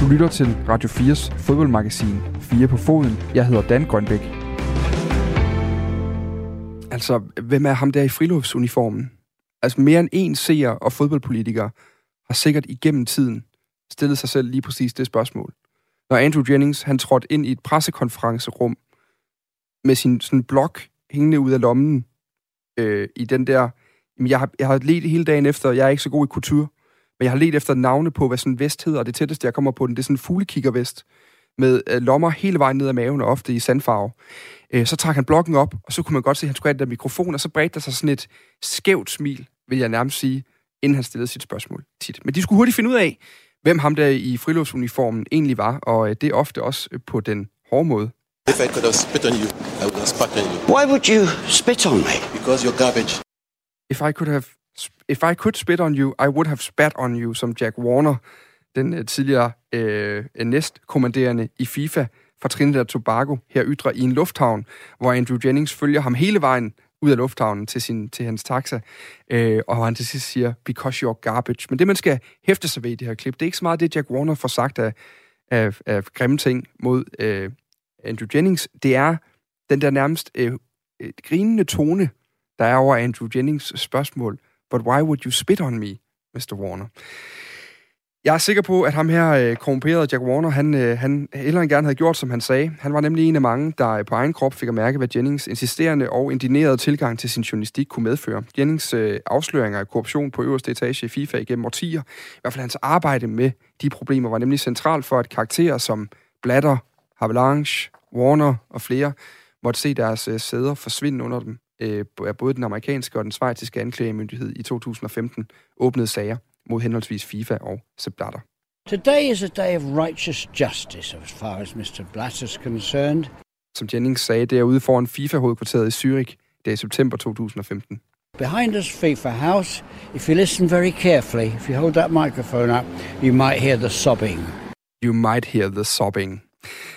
Du lytter til Radio 4's fodboldmagasin 4 på foden. Jeg hedder Dan Grønbæk. Altså, hvem er ham der i friluftsuniformen? Altså, mere end en seer og fodboldpolitiker har sikkert igennem tiden stillet sig selv lige præcis det spørgsmål. Når Andrew Jennings, han trådte ind i et pressekonferencerum med sin sådan blok hængende ud af lommen øh, i den der... Jamen, jeg har, jeg har let hele dagen efter, jeg er ikke så god i kultur, men jeg har let efter navne på, hvad sådan en vest hedder, og det tætteste, jeg kommer på den, det er sådan en fuglekikkervest med øh, lommer hele vejen ned ad maven, og ofte i sandfarve. Øh, så trak han blokken op, og så kunne man godt se, at han skulle have den der mikrofon, og så bredte der sig sådan et skævt smil, vil jeg nærmest sige, inden han stillede sit spørgsmål tit. Men de skulle hurtigt finde ud af, hvem ham der i friluftsuniformen egentlig var, og øh, det er ofte også øh, på den hårde måde. If I could have spit on you, I would have spat on you. Why would you spit on me? Because you're garbage. If I could have if I could spit on you, I would have spat on you, som Jack Warner, den uh, tidligere øh, øh, næstkommanderende i FIFA fra Trinidad og Tobago, her ytrer i en lufthavn, hvor Andrew Jennings følger ham hele vejen ud af lufthavnen til, sin, til hans taxa, øh, og han til sidst siger, because you're garbage. Men det, man skal hæfte sig ved i det her klip, det er ikke så meget det, Jack Warner får sagt af, af, af grimme ting mod øh, Andrew Jennings. Det er den der nærmest øh, øh grinende tone, der er over Andrew Jennings spørgsmål. But why would you spit on me, Mr. Warner? Jeg er sikker på, at ham her øh, korrumperede Jack Warner, han, øh, han eller end gerne havde gjort, som han sagde. Han var nemlig en af mange, der øh, på egen krop fik at mærke, hvad Jennings insisterende og indinerede tilgang til sin journalistik kunne medføre. Jennings øh, afsløringer af korruption på øverste etage i FIFA igennem årtier, i hvert fald hans arbejde med de problemer, var nemlig centralt for, at karakterer som Blatter, Havelange, Warner og flere måtte se deres øh, sæder forsvinde under dem øh, af både den amerikanske og den svejtiske anklagemyndighed i 2015 åbnede sager mod henholdsvis FIFA og Sepp Blatter. Today is a day of righteous justice as far as Mr. Blatter's concerned. Som Jennings sagde derude foran FIFA-hovedkvarteret i Zürich, det er i september 2015. Behind us, FIFA House, if you listen very carefully, if you hold that microphone up, you might hear the sobbing. You might hear the sobbing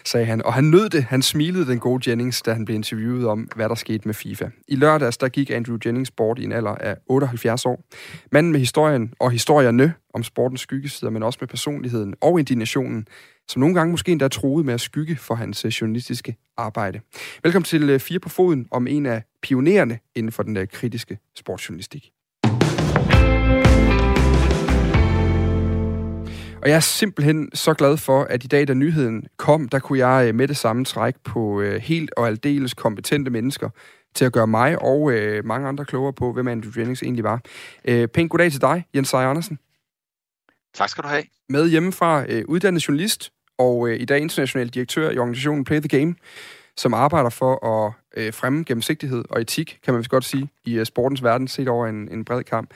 sagde han. Og han nød det. Han smilede den gode Jennings, da han blev interviewet om, hvad der skete med FIFA. I lørdags, der gik Andrew Jennings bort i en alder af 78 år. Manden med historien og historierne om sportens skyggesider, men også med personligheden og indignationen, som nogle gange måske endda troede med at skygge for hans øh, journalistiske arbejde. Velkommen til øh, Fire på Foden om en af pionererne inden for den øh, kritiske sportsjournalistik. Og jeg er simpelthen så glad for, at i dag, da nyheden kom, der kunne jeg øh, med det samme træk på øh, helt og aldeles kompetente mennesker til at gøre mig og øh, mange andre klogere på, hvem Andrew Jennings egentlig var. Øh, pænt goddag til dig, Jens Seier Andersen. Tak skal du have. Med hjemmefra, øh, uddannet journalist og øh, i dag international direktør i organisationen Play the Game, som arbejder for at øh, fremme gennemsigtighed og etik, kan man vist godt sige, i øh, sportens verden, set over en, en bred kamp.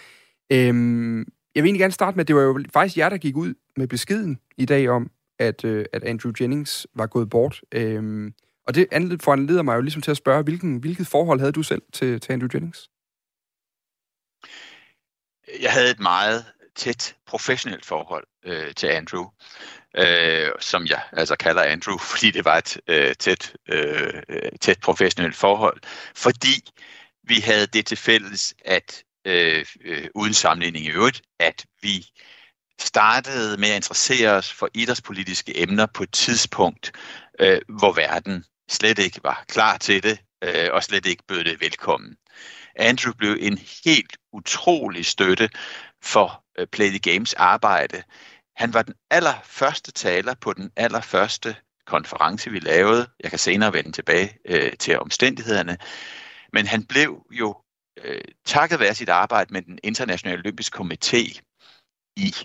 Øh, jeg vil egentlig gerne starte med, at det var jo faktisk jer, der gik ud med beskeden i dag om, at, øh, at Andrew Jennings var gået bort. Øhm, og det foranleder mig jo ligesom til at spørge, hvilken, hvilket forhold havde du selv til, til Andrew Jennings? Jeg havde et meget tæt professionelt forhold øh, til Andrew, øh, som jeg altså kalder Andrew, fordi det var et øh, tæt, øh, tæt professionelt forhold, fordi vi havde det til fælles, at øh, øh, uden sammenligning i øvrigt, at vi startede med at interessere os for idrætspolitiske emner på et tidspunkt, øh, hvor verden slet ikke var klar til det, øh, og slet ikke bød det velkommen. Andrew blev en helt utrolig støtte for øh, Play the Games arbejde. Han var den allerførste taler på den allerførste konference, vi lavede. Jeg kan senere vende tilbage øh, til omstændighederne. Men han blev jo øh, takket være sit arbejde med den internationale olympiske komité i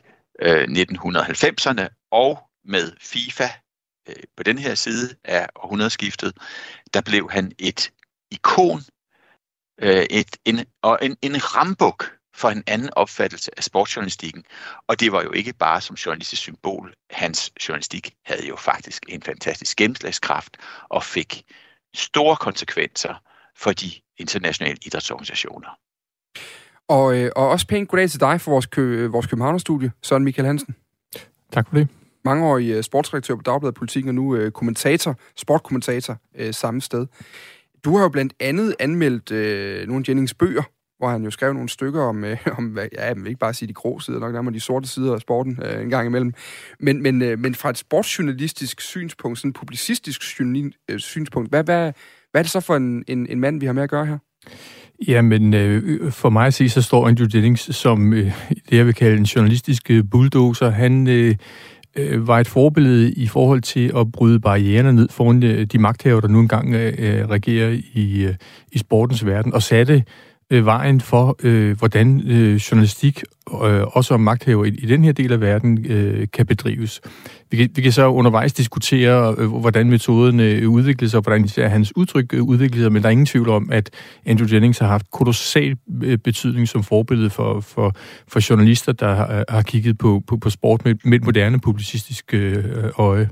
øh, 1990'erne og med FIFA øh, på den her side af århundredeskiftet, der blev han et ikon øh, et, en, og en, en rambuk for en anden opfattelse af sportsjournalistikken. Og det var jo ikke bare som journalistisk symbol. Hans journalistik havde jo faktisk en fantastisk gennemslagskraft og fik store konsekvenser for de internationale idrætsorganisationer. Og, øh, og også pænt goddag til dig for vores, kø, vores Københavnerstudie, Søren Michael Hansen. Tak for det. Mangeårig øh, sportsredaktør på Dagbladet Politik, og nu øh, kommentator, sportkommentator øh, samme sted. Du har jo blandt andet anmeldt øh, nogle af Jennings bøger, hvor han jo skrev nogle stykker om, øh, om hvad, ja, vil ikke bare sige de grå sider, nok nærmere de sorte sider af sporten øh, en gang imellem. Men, men, øh, men fra et sportsjournalistisk synspunkt, sådan et publicistisk øh, synspunkt, hvad, hvad, hvad er det så for en, en, en mand, vi har med at gøre her? Jamen, øh, for mig at sige, så står Andrew Jennings som øh, det, jeg vil kalde en journalistisk øh, bulldozer. Han øh, øh, var et forbillede i forhold til at bryde barriererne ned foran øh, de magthaver, der nu engang øh, regerer i, øh, i sportens verden, og satte øh, vejen for, øh, hvordan øh, journalistik, øh, også om magthaver i, i den her del af verden, øh, kan bedrives. Vi kan, vi kan så undervejs diskutere, øh, hvordan metoden øh, udviklede sig, og hvordan især hans udtryk øh, udviklede sig, men der er ingen tvivl om, at Andrew Jennings har haft kolossal øh, betydning som forbillede for, for, for journalister, der har, har kigget på, på, på sport med, med et moderne publicistisk øh, øje.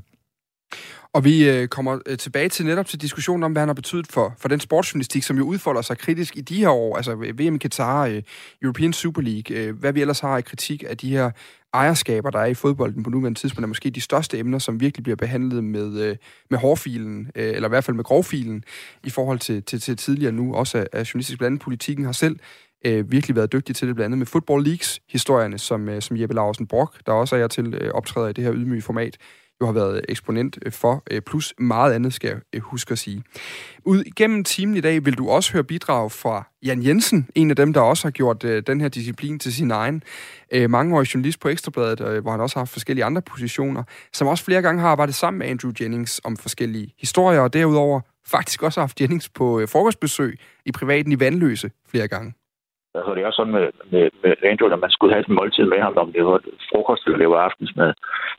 Og vi øh, kommer øh, tilbage til netop til diskussionen om, hvad han har betydet for, for den sportsjournalistik, som jo udfolder sig kritisk i de her år, altså øh, VM i Qatar, øh, European Super League, øh, hvad vi ellers har i kritik af de her ejerskaber, der er i fodbolden på nuværende tidspunkt, er måske de største emner, som virkelig bliver behandlet med, øh, med hårfilen, øh, eller i hvert fald med grovfilen, i forhold til, til, til tidligere nu, også af, af journalistisk blandt politikken har selv øh, virkelig været dygtig til det, blandt andet med Football Leagues-historierne, som, øh, som Jeppe Larsen Brock, der også er jeg til øh, optræder i det her ydmyge format, jo har været eksponent øh, for, øh, plus meget andet, skal jeg øh, huske at sige. Ud igennem timen i dag vil du også høre bidrag fra Jan Jensen, en af dem, der også har gjort den her disciplin til sin egen. Mangeårig journalist på Ekstrabladet, hvor han også har haft forskellige andre positioner, som også flere gange har arbejdet sammen med Andrew Jennings om forskellige historier, og derudover faktisk også har haft Jennings på frokostbesøg i privaten i Vandløse flere gange. Altså, det? Er sådan med, med, med Andrew, når man skulle have et måltid med ham, om det var frokost eller det var aftensmad,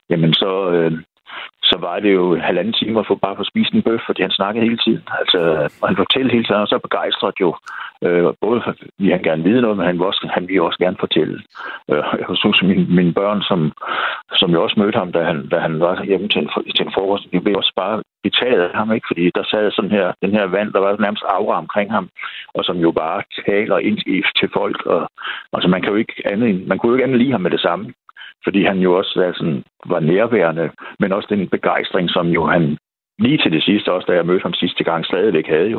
jamen så, øh, så var det jo halvanden time at få bare få spise en bøf, fordi han snakkede hele tiden. Altså, han fortalte hele tiden, og så begejstret jo. Øh, både fordi han gerne vide noget, men han vil også, han ville også gerne fortælle. Øh, jeg synes, mine, mine børn, som, som jeg også mødte ham, da han, da han var hjemme til en, til en frokost, de blev også bare betaget af ham, ikke? fordi der sad sådan her, den her vand, der var nærmest aura omkring ham, og som jo bare taler ind i, til folk. Og, altså, man kan jo ikke andet, man kunne jo ikke andet lide ham med det samme fordi han jo også var, sådan, var nærværende, men også den begejstring, som jo han lige til det sidste, også da jeg mødte ham sidste gang, stadigvæk havde jo.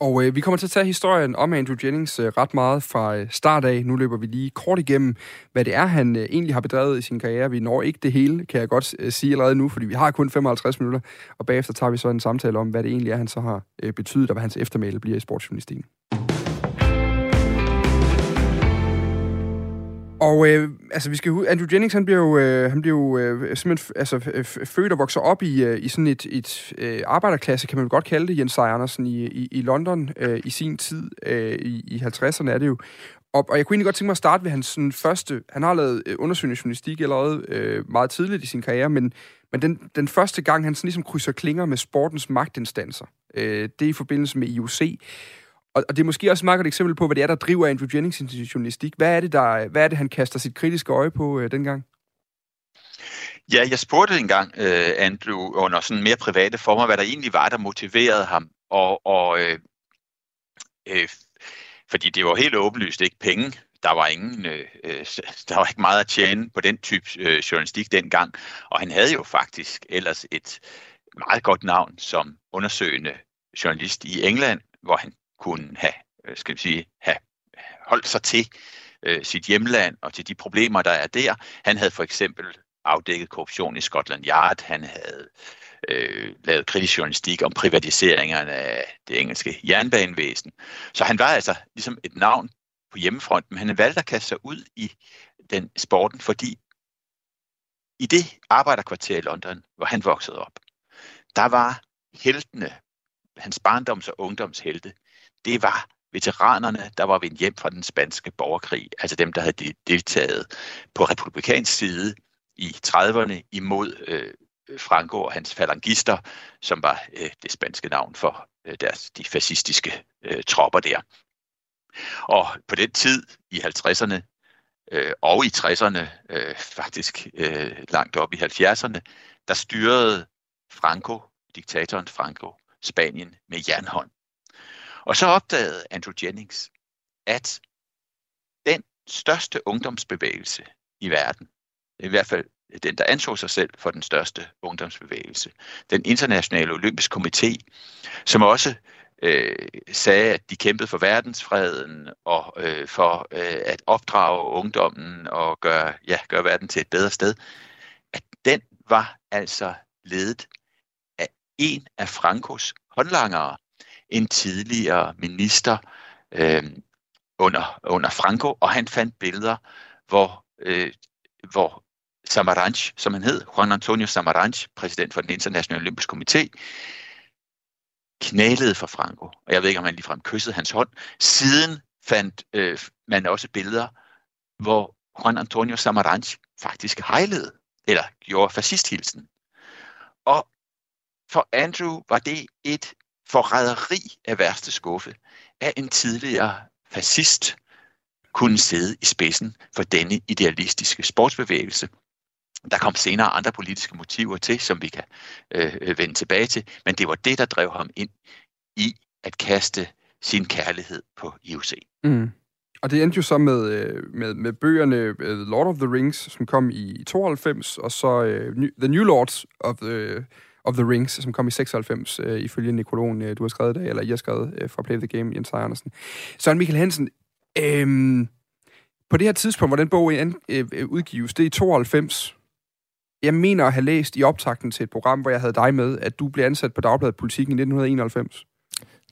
Og øh, vi kommer til at tage historien om Andrew Jennings øh, ret meget fra øh, start af. Nu løber vi lige kort igennem, hvad det er, han øh, egentlig har bedrevet i sin karriere. Vi når ikke det hele, kan jeg godt øh, sige allerede nu, fordi vi har kun 55 minutter. Og bagefter tager vi så en samtale om, hvad det egentlig er, han så har øh, betydet, og hvad hans eftermæle bliver i sportsjournalistikken. Og øh, altså, vi skal Andrew Jennings, han bliver jo, øh, han bliver jo øh, simpelthen altså, født og vokser op i, øh, i sådan et, et øh, arbejderklasse, kan man godt kalde det, Jens Seier Andersen i, i, i London øh, i sin tid, øh, i, i 50'erne er det jo. Og, og jeg kunne egentlig godt tænke mig at starte ved hans sådan, første, han har lavet øh, undersøgende journalistik allerede øh, meget tidligt i sin karriere, men, men den, den første gang, han sådan ligesom krydser klinger med sportens magtinstanser, øh, det er i forbindelse med IOC, og, og det er måske også et meget eksempel på, hvad det er, der driver Andrew Jennings journalistik. Hvad er det, der, hvad er det han kaster sit kritiske øje på øh, dengang? Ja, jeg spurgte engang øh, Andrew under sådan mere private former, hvad der egentlig var, der motiverede ham. Og, og øh, øh, fordi det var helt åbenlyst ikke penge. Der var ingen, øh, øh der var ikke meget at tjene på den type øh, journalistik dengang. Og han havde jo faktisk ellers et meget godt navn som undersøgende journalist i England, hvor han kunne have, øh, skal vi sige, have holdt sig til øh, sit hjemland og til de problemer, der er der. Han havde for eksempel afdækket korruption i Scotland Yard. Han havde øh, lavet kritisk journalistik om privatiseringerne af det engelske jernbanevæsen. Så han var altså ligesom et navn på hjemmefronten, men han valgte at kaste sig ud i den sporten, fordi i det arbejderkvarter i London, hvor han voksede op, der var heltene, hans barndoms- og ungdomshelte, det var veteranerne, der var vendt hjem fra den spanske borgerkrig, altså dem, der havde deltaget på republikansk side i 30'erne imod øh, Franco og hans falangister, som var øh, det spanske navn for øh, deres, de fascistiske øh, tropper der. Og på den tid i 50'erne øh, og i 60'erne, øh, faktisk øh, langt op i 70'erne, der styrede Franco, diktatoren Franco, Spanien med jernhånd. Og så opdagede Andrew Jennings, at den største ungdomsbevægelse i verden, i hvert fald den, der anså sig selv for den største ungdomsbevægelse, den internationale olympiske komité, som også øh, sagde, at de kæmpede for verdensfreden og øh, for øh, at opdrage ungdommen og gøre, ja, gøre verden til et bedre sted, at den var altså ledet af en af Frankos håndlangere, en tidligere minister øh, under, under Franco, og han fandt billeder, hvor, øh, hvor Samaranch, som han hed, Juan Antonio Samaranch, præsident for den internationale olympiske komité, knælede for Franco, og jeg ved ikke, om han ligefrem kyssede hans hånd. Siden fandt øh, man også billeder, hvor Juan Antonio Samaranch faktisk hejlede, eller gjorde fascisthilsen. Og for Andrew var det et forræderi af værste skuffe, at en tidligere fascist kunne sidde i spidsen for denne idealistiske sportsbevægelse. Der kom senere andre politiske motiver til, som vi kan øh, øh vende tilbage til, men det var det, der drev ham ind i at kaste sin kærlighed på IOC. Mm. Og det endte jo så med, øh, med, med bøgerne øh, Lord of the Rings, som kom i 92, og så uh, The New Lords of the, of the Rings, som kom i 96, uh, ifølge Nikolon, uh, du har skrevet det, eller I har skrevet uh, fra Play the Game, Jens Andersen. Søren Michael Hansen, øhm, på det her tidspunkt, hvor den bog uh, udgives, det er i 92, jeg mener at have læst i optakten til et program, hvor jeg havde dig med, at du blev ansat på Dagbladet Politik i 1991.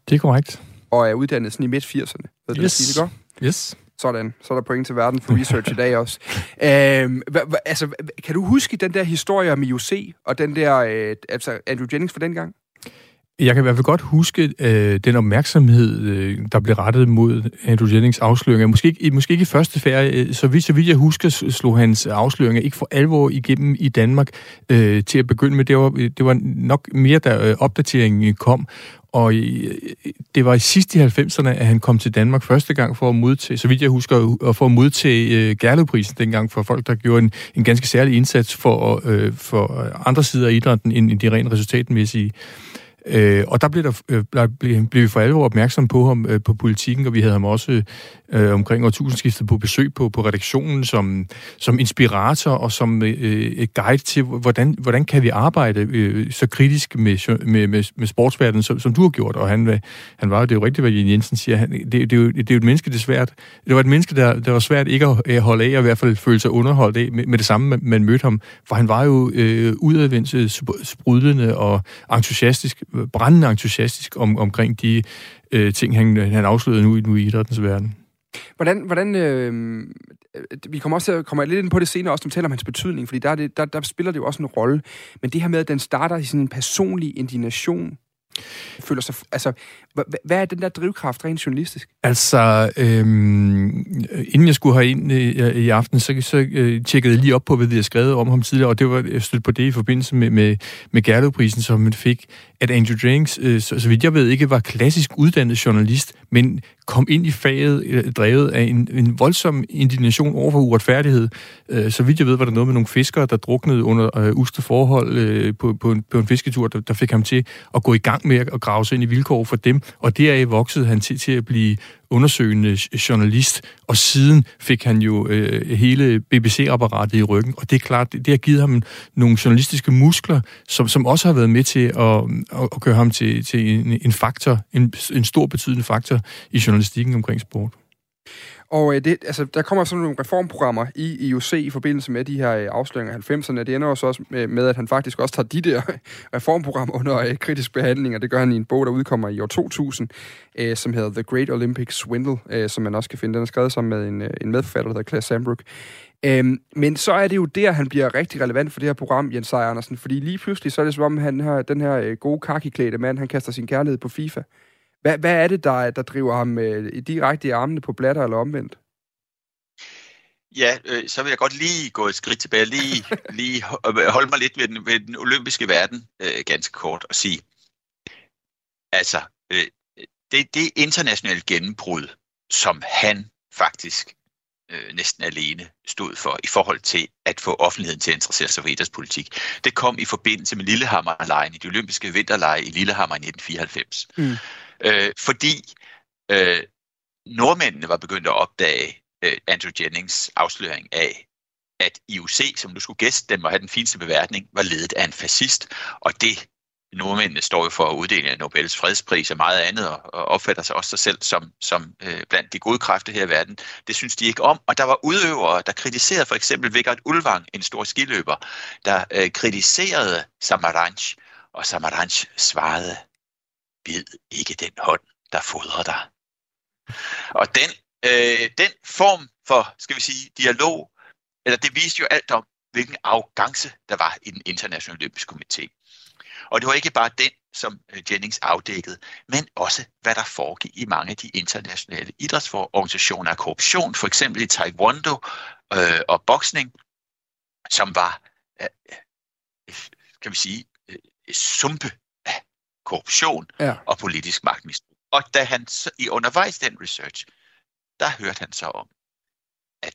Det er korrekt. Og er uddannet sådan i midt-80'erne. Ved yes. du, det godt? Yes. Sådan. Så er der point til verden for research i dag også. Øhm, hva, hva, altså, kan du huske den der historie om IOC, og den der, øh, altså Andrew Jennings for den gang? Jeg kan i hvert fald godt huske øh, den opmærksomhed, øh, der blev rettet mod Andrew Jennings afsløringer. Måske ikke, måske ikke i første færd, øh, så vidt, så vidt jeg husker, slog hans afsløringer ikke for alvor igennem i Danmark øh, til at begynde med. Det var, det var nok mere, da øh, opdateringen kom. Og i, det var i sidste i 90'erne, at han kom til Danmark første gang for at modtage, så vidt jeg husker, øh, for at modtage øh, Gerlevprisen dengang for folk, der gjorde en, en ganske særlig indsats for, øh, for andre sider af idrætten end de rent resultatmæssige. Øh, Øh, og der blev, der, øh, der blev, blev vi for alvor opmærksom på ham øh, på politikken, og vi havde ham også øh, omkring årtusindskiftet på besøg på, på redaktionen som, som inspirator og som øh, øh et guide til, hvordan, hvordan kan vi arbejde øh, så kritisk med, med, med, med sportsverdenen, som, som du har gjort. Og han, øh, han var jo, det er jo rigtigt, hvad Jensen siger, han, det, det, er jo, det er jo et menneske, det er svært. Det var et menneske, der, der var svært ikke at holde af, og i hvert fald føle sig underholdt af med, med det samme, man, man mødte ham. For han var jo øh, udadvendt, øh, sprudlende og entusiastisk, brændende entusiastisk om, omkring de øh, ting, han, han afslørede nu, nu i idrættens verden. Hvordan, hvordan øh, vi kommer også til kommer lidt ind på det senere, også når vi taler om hans betydning, fordi der, det, der, der spiller det jo også en rolle. Men det her med, at den starter i sådan en personlig indignation, føler sig... Altså, hvad er den der drivkraft rent journalistisk? Altså, øhm, inden jeg skulle ind øh, i, i aften, så, så øh, tjekkede jeg lige op på, hvad vi havde skrevet om ham tidligere, og det var jeg stødt på det i forbindelse med, med, med Gerlev-prisen, som man fik, at Andrew Drinks, øh, så, så vidt jeg ved, ikke var klassisk uddannet journalist, men kom ind i faget øh, drevet af en, en voldsom indignation over for uretfærdighed. Øh, så vidt jeg ved, var der noget med nogle fiskere, der druknede under øh, uste forhold øh, på, på, en, på en fisketur, der, der fik ham til at gå i gang med at grave sig ind i vilkår for dem, og deraf voksede han til, til at blive undersøgende journalist, og siden fik han jo øh, hele BBC-apparatet i ryggen, og det er klart, det, det har givet ham nogle journalistiske muskler, som, som også har været med til at, at, at gøre ham til, til en, en faktor, en, en stor betydende faktor i journalistikken omkring sport. Og øh, det, altså, der kommer sådan nogle reformprogrammer i IOC i forbindelse med de her øh, afsløringer af 90'erne. Det ender også med, med, at han faktisk også tager de der reformprogrammer under øh, kritisk behandling, og det gør han i en bog, der udkommer i år 2000, øh, som hedder The Great Olympic Swindle, øh, som man også kan finde. Den er skrevet sammen med en, øh, en medforfatter, der hedder Claire Sambrook. Øhm, men så er det jo der, han bliver rigtig relevant for det her program, Jens Seier Andersen, fordi lige pludselig så er det som om, han har den her øh, gode kakiklædte mand, han kaster sin kærlighed på FIFA. Hvad, hvad er det, der, der driver ham øh, direkte i armene på blatter eller omvendt? Ja, øh, så vil jeg godt lige gå et skridt tilbage, lige, lige holde mig lidt ved den, ved den olympiske verden, øh, ganske kort, og sige, altså, øh, det, det internationale gennembrud, som han faktisk øh, næsten alene stod for i forhold til at få offentligheden til at interessere sig for idrætspolitik. Det kom i forbindelse med Lillehammerlejen i de olympiske vinterlege i Lillehammer i 1994. Mm. Øh, fordi øh, nordmændene var begyndt at opdage øh, Andrew Jennings afsløring af, at IOC, som du skulle gæste, dem og have den fineste beværtning, var ledet af en fascist, og det nordmændene står jo for at uddele Nobels fredspris og meget andet, og, og opfatter sig også sig selv som, som øh, blandt de gode kræfter her i verden. Det synes de ikke om, og der var udøvere, der kritiserede for eksempel Vigard Ulvang, en stor skiløber, der øh, kritiserede Samaranch, og Samaranch svarede, bid ikke den hånd, der fodrer dig. Og den, øh, den form for, skal vi sige, dialog, eller det viste jo alt om, hvilken arrogance der var i den internationale olympiske komité. Og det var ikke bare den, som øh, Jennings afdækkede, men også hvad der foregik i mange af de internationale idrætsorganisationer af korruption, for eksempel i taekwondo øh, og boksning, som var, øh, øh kan vi sige, øh, sumpe korruption ja. og politisk magtmisbrug. Og da han så, i undervejs den research, der hørte han så om, at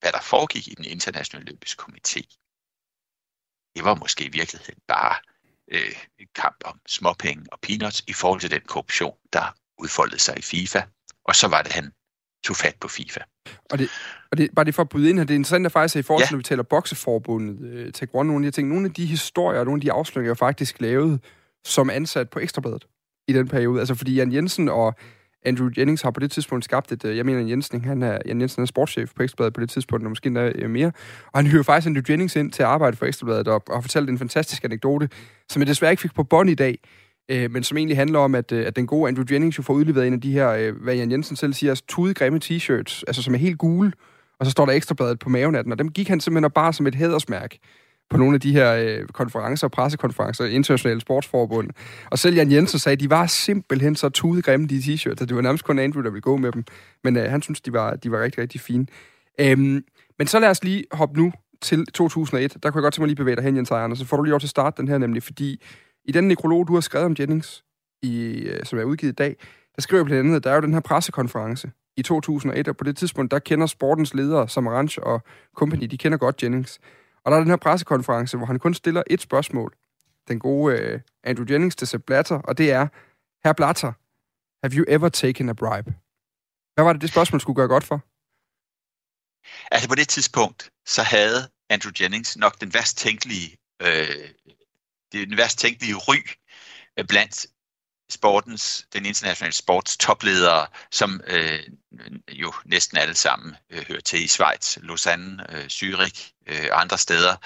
hvad der foregik i den internationale olympiske komité, det var måske i virkeligheden bare øh, kamp om småpenge og peanuts i forhold til den korruption, der udfoldede sig i FIFA. Og så var det, han tog fat på FIFA. Og det, og det, bare det for at bryde ind her, det er interessant at faktisk, i forhold til, ja. når vi taler bokseforbundet, øh, Taekwondo, nogle af de ting, nogle af de historier, nogle af de afsløringer, jeg faktisk lavet som ansat på Ekstrabladet i den periode. Altså fordi Jan Jensen og Andrew Jennings har på det tidspunkt skabt et, øh, jeg mener, Jensen, han er, Jan Jensen er sportschef på Ekstrabladet på det tidspunkt, og måske endda øh, mere. Og han hyrer faktisk Andrew Jennings ind til at arbejde for Ekstrabladet, og, og har fortalt en fantastisk anekdote, som jeg desværre ikke fik på bånd i dag, øh, men som egentlig handler om, at, øh, at den gode Andrew Jennings jo får udleveret en af de her, øh, hvad Jan Jensen selv siger, tudegrimme t-shirts, altså som er helt gule, og så står der Ekstrabladet på maven af den, og dem gik han simpelthen og bare som et hædersmærke på nogle af de her øh, konferencer, pressekonferencer, internationale sportsforbund. Og selv Jan Jensen sagde, at de var simpelthen så tudegrimme, de t-shirts, at det var nærmest kun Andrew, der ville gå med dem. Men øh, han synes, de var, de var rigtig, rigtig fine. Øhm, men så lad os lige hoppe nu til 2001. Der kunne jeg godt tænke mig lige bevæge dig hen, Jens Ejern, og så får du lige over til start starte den her nemlig, fordi i den nekrolog, du har skrevet om Jennings, i, øh, som er udgivet i dag, der skriver blandt andet, at der er jo den her pressekonference i 2001, og på det tidspunkt, der kender sportens ledere, som Ranch og company, de kender godt Jennings. Og der er den her pressekonference, hvor han kun stiller et spørgsmål. Den gode uh, Andrew Jennings til Sepp Blatter, og det er, Herr Blatter, have you ever taken a bribe? Hvad var det, det spørgsmål skulle gøre godt for? Altså på det tidspunkt, så havde Andrew Jennings nok den værst tænkelige, øh, den værst tænkelige ry øh, blandt sportens, den internationale sports topledere, som øh, jo næsten alle sammen øh, hører til i Schweiz, Lausanne, øh, Zürich øh, andre steder,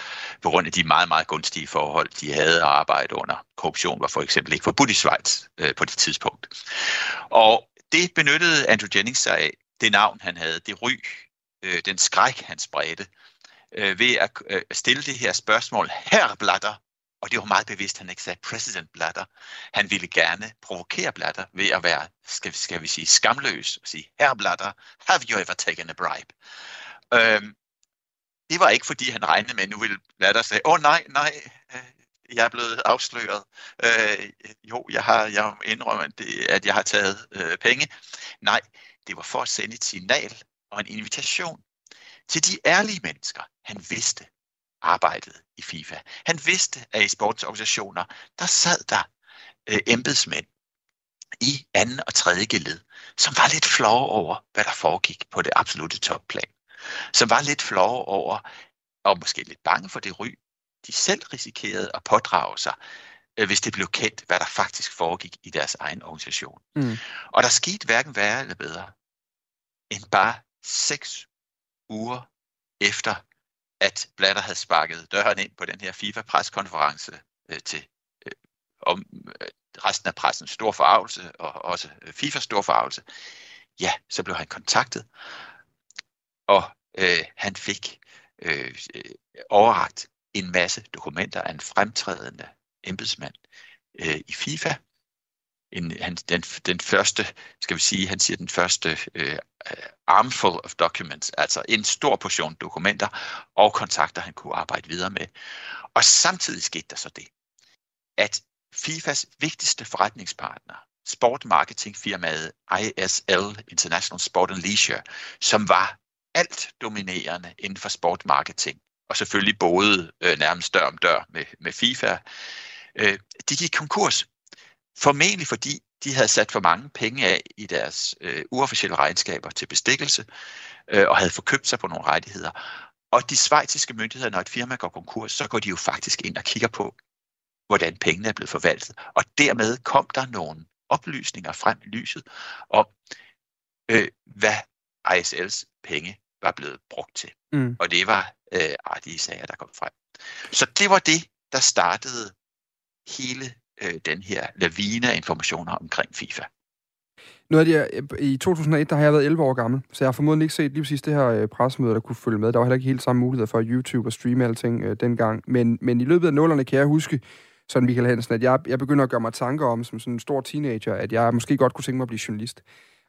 på grund af de meget, meget gunstige forhold, de havde at arbejde under. Korruption var for eksempel ikke forbudt i Schweiz øh, på det tidspunkt. Og det benyttede Andrew Jennings sig af, det navn han havde, det ry, øh, den skræk han spredte, øh, ved at øh, stille det her spørgsmål, her blatter, og det var meget bevidst, han ikke sagde President Blatter. Han ville gerne provokere Blatter ved at være, skal, skal vi sige, skamløs og sige, Herr Blatter, have you ever taken a bribe? Øhm, det var ikke, fordi han regnede med, at nu ville Blatter sige, åh oh, nej, nej, øh, jeg er blevet afsløret. Øh, jo, jeg har jeg indrømmer, at jeg har taget øh, penge. Nej, det var for at sende et signal og en invitation til de ærlige mennesker, han vidste arbejdede i FIFA. Han vidste, at i sportsorganisationer, der sad der øh, embedsmænd i anden og tredje geled, som var lidt flove over, hvad der foregik på det absolute topplan. Som var lidt flove over, og måske lidt bange for det ry, de selv risikerede at pådrage sig, øh, hvis det blev kendt, hvad der faktisk foregik i deres egen organisation. Mm. Og der skete hverken værre eller bedre, end bare seks uger efter at Blatter havde sparket døren ind på den her FIFA-preskonference øh, til øh, om øh, resten af pressen stor forarvelse, og også øh, FIFA stor forarvelse, ja, så blev han kontaktet, og øh, han fik øh, øh, overragt en masse dokumenter af en fremtrædende embedsmand øh, i FIFA, en, han, den, den første, skal vi sige, han siger den første øh, armful of documents, altså en stor portion dokumenter og kontakter, han kunne arbejde videre med. Og samtidig skete der så det, at FIFAs vigtigste forretningspartner, sportmarketingfirmaet ISL, International Sport and Leisure, som var alt dominerende inden for sportmarketing, og selvfølgelig både øh, nærmest dør om dør med, med FIFA, øh, de gik konkurs Formentlig fordi de havde sat for mange penge af i deres øh, uofficielle regnskaber til bestikkelse øh, og havde forkøbt sig på nogle rettigheder. Og de svejtiske myndigheder, når et firma går konkurs, så går de jo faktisk ind og kigger på, hvordan pengene er blevet forvaltet. Og dermed kom der nogle oplysninger frem i lyset om, øh, hvad ISL's penge var blevet brugt til. Mm. Og det var øh, artige sager, der kom frem. Så det var det, der startede hele øh, den her lavine af informationer omkring FIFA. Nu er det, I 2001, der har jeg været 11 år gammel, så jeg har formodentlig ikke set lige præcis det her øh, pressemøde, der kunne følge med. Der var heller ikke helt samme muligheder for YouTube og streame alting øh, dengang. Men, men i løbet af nullerne kan jeg huske, sådan Michael Hansen, at jeg, jeg begynder at gøre mig tanker om, som sådan en stor teenager, at jeg måske godt kunne tænke mig at blive journalist.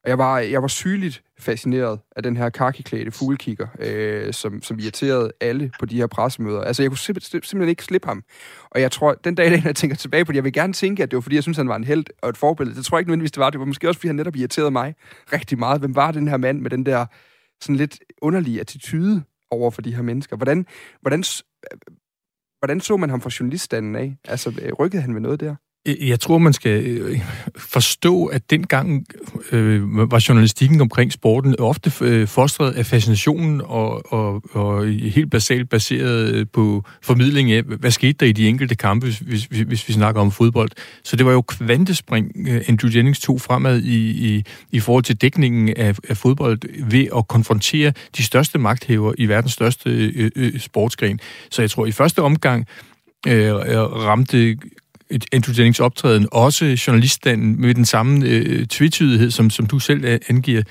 Og jeg var, jeg var sygeligt fascineret af den her kakiklædte fuglekigger, øh, som, som irriterede alle på de her pressemøder. Altså, jeg kunne simpelthen, simpelthen ikke slippe ham. Og jeg tror, den dag, jeg tænker tilbage på det, jeg vil gerne tænke, at det var, fordi jeg synes, han var en held og et forbillede. Det tror jeg ikke nødvendigvis, det var. Det var måske også, fordi han netop irriterede mig rigtig meget. Hvem var den her mand med den der sådan lidt underlige attitude over for de her mennesker? Hvordan, hvordan, øh, hvordan så man ham fra journaliststanden af? Altså, øh, rykkede han ved noget der? Øh, jeg tror, man skal øh, forstå, at dengang øh, var journalistikken omkring sporten ofte øh, fostret af fascinationen og, og, og helt basalt baseret øh, på formidling af, hvad skete der i de enkelte kampe, hvis, hvis, hvis vi snakker om fodbold. Så det var jo kvantespring, Andrew Jennings tog fremad i, i, i forhold til dækningen af, af fodbold ved at konfrontere de største magthæver i verdens største øh, øh, sportsgren. Så jeg tror, i første omgang øh, ramte Andrew Jennings optræden, også journaliststanden med den samme øh, tvetydighed, som, som du selv øh, angiver.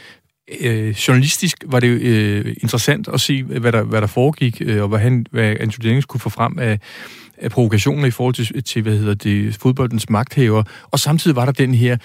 Øh, journalistisk var det øh, interessant at se, hvad der, hvad der foregik, øh, og hvad, han, hvad Andrew Jennings kunne få frem af, af provokationer i forhold til, til hvad hedder det, fodboldens magthaver. Og samtidig var der den her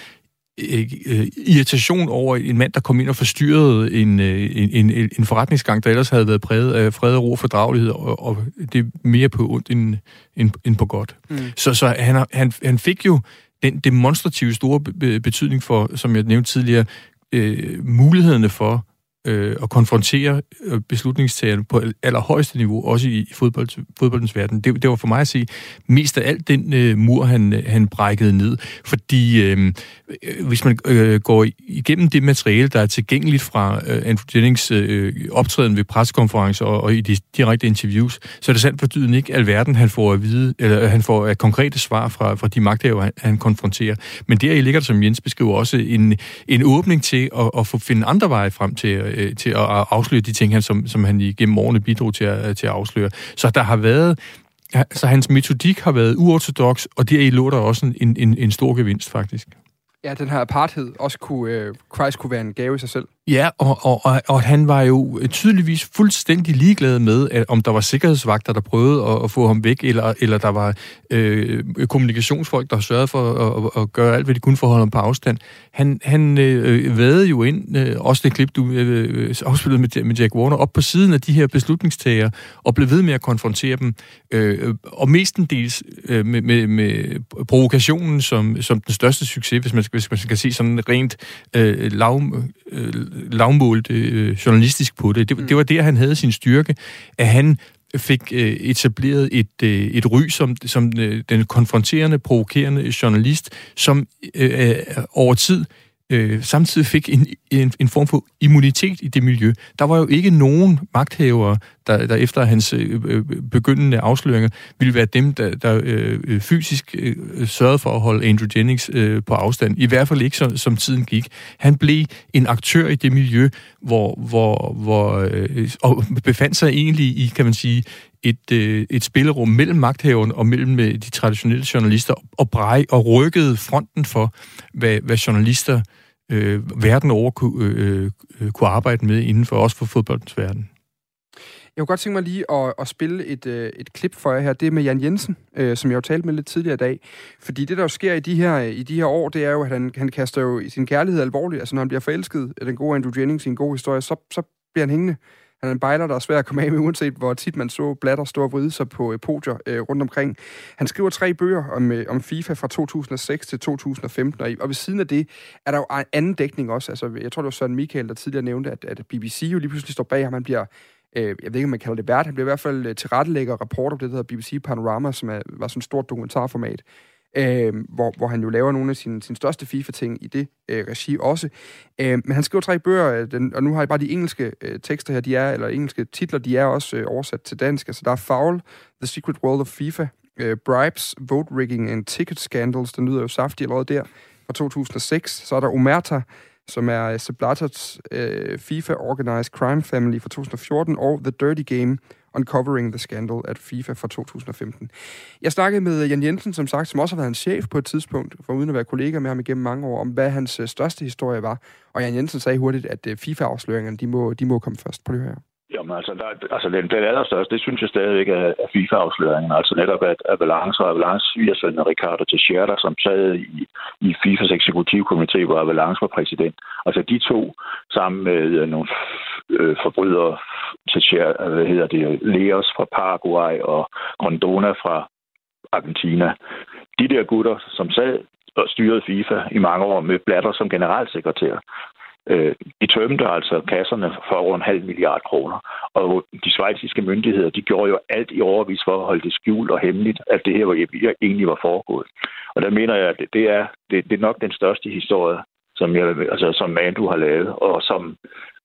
irritation over en mand, der kom ind og forstyrrede en, øh, en, en, en forretningsgang, der ellers havde været præget af fred og ro og fordragelighed, og, og det er mere på ondt end, end, end på godt. Mm. Så, så han, han, han fik jo den demonstrative store betydning for, som jeg nævnte tidligere, øh, mulighederne for øh, og konfrontere øh, beslutningstagerne på allerhøjeste niveau, også i, fodbold, fodboldens verden. Det, det var for mig at sige mest af alt den øh, mur, han, han brækkede ned. Fordi øh, øh, hvis man øh, går igennem det materiale, der er tilgængeligt fra øh, Andrew Jennings øh, optræden ved pressekonferencer og, og i de direkte interviews, så er det sandt for ikke alverden, han får at vide, eller øh, han får at konkrete svar fra, fra de magthavere, han, han konfronterer. Men der ligger der, som Jens beskriver, også en, en åbning til at, at få finde andre veje frem til øh, til at afsløre de ting, han, som, som han igennem årene bidrog til at, øh, til at afsløre. Så der har været så hans metodik har været uortodox, og det lå der også en, en, en stor gevinst, faktisk. Ja, den her apartheid også kunne, øh, Christ kunne være en gave i sig selv. Ja, og, og, og, og han var jo tydeligvis fuldstændig ligeglad med, at, om der var sikkerhedsvagter, der prøvede at, at få ham væk, eller, eller der var øh, kommunikationsfolk, der sørgede for at, at, at gøre alt, hvad de kunne for at holde ham på afstand. Han, han øh, vædede jo ind, øh, også det klip, du øh, øh afspillede med, med Jack Warner, op på siden af de her beslutningstager, og blev ved med at konfrontere dem, øh, og mestendels øh, med, med, med provokationen som, som den største succes, hvis man, hvis man skal se sådan rent øh, lav... Øh, lavmålt øh, journalistisk på det. Det, mm. det var der, han havde sin styrke, at han fik øh, etableret et, øh, et ry som, som øh, den konfronterende, provokerende journalist, som øh, øh over tid øh, samtidig fik en, en, en form for immunitet i det miljø. Der var jo ikke nogen magthavere, der, der efter hans øh, øh, begyndende afsløringer ville være dem, der, der øh, fysisk øh, sørgede for at holde Andrew Jennings øh, på afstand. I hvert fald ikke, som, som tiden gik. Han blev en aktør i det miljø, hvor, hvor, hvor øh, og befandt sig egentlig i, kan man sige, et, øh, et spillerum mellem magthaverne og mellem øh, de traditionelle journalister, og brej og rykkede fronten for, hvad, hvad journalister øh, Øh, verden over kunne, øh, øh, kunne arbejde med inden for også for fodboldens verden. Jeg kunne godt tænke mig lige at, at spille et, øh, et klip for jer her. Det er med Jan Jensen, øh, som jeg jo talte med lidt tidligere i dag. Fordi det, der jo sker i de her, i de her år, det er jo, at han, han kaster jo sin kærlighed alvorligt. Altså, når han bliver forelsket af den gode Andrew Jennings i en god historie, så, så bliver han hængende. Han er en bejler, der er svær at komme af med, uanset hvor tit man så blatter stå og vride sig på øh, podier øh, rundt omkring. Han skriver tre bøger om, øh, om FIFA fra 2006 til 2015, og, og ved siden af det er der jo anden dækning også. Altså, jeg tror, det var Søren Michael, der tidligere nævnte, at, at BBC jo lige pludselig står bag ham. Han bliver øh, jeg ved ikke, om man kalder det vært, han bliver i hvert fald øh, tilrettelægger og reporter på det, der hedder BBC Panorama, som er, var sådan et stort dokumentarformat øh, hvor, hvor han jo laver nogle af sine, sine største FIFA-ting i det øh, regi også. Øh, men han skriver tre bøger, øh, den, og nu har jeg bare de engelske øh, tekster her, de er, eller engelske titler, de er også øh, oversat til dansk. Altså der er Foul, The Secret World of FIFA, øh, Bribes, Vote Rigging and Ticket Scandals, den lyder jo saftig allerede der, fra 2006. Så er der Omerta, som er Sepp øh, øh FIFA Organized Crime Family fra 2014, og The Dirty Game, Uncovering the Scandal at FIFA fra 2015. Jeg snakkede med Jan Jensen, som sagt, som også har været en chef på et tidspunkt, for uden at være kollega med ham igennem mange år, om hvad hans øh, største historie var. Og Jan Jensen sagde hurtigt, at øh, FIFA-afsløringerne, de må, de må komme først på det her. Jamen altså, der, altså den, den allerstørste, det synes jeg stadigvæk er, er FIFA-afsløringen. Altså netop, at Avalanche og Avalanche svigersøn Ricardo Teixeira, som sad i, i FIFAs eksekutivkomité, hvor Avalanche var præsident. Altså de to sammen med øh, nogle øh, forbrydere, Teixeira, øh, hvad hedder det, Leos fra Paraguay og Grondona fra Argentina. De der gutter, som sad og styrede FIFA i mange år med Blatter som generalsekretær, Øh, de tømte altså kasserne for over en halv milliard kroner. Og de svejtiske myndigheder, de gjorde jo alt i overvis for at holde det skjult og hemmeligt, at det her var, egentlig var foregået. Og der mener jeg, at det er, det, det er nok den største historie, som, jeg, altså, som Mandu har lavet, og som,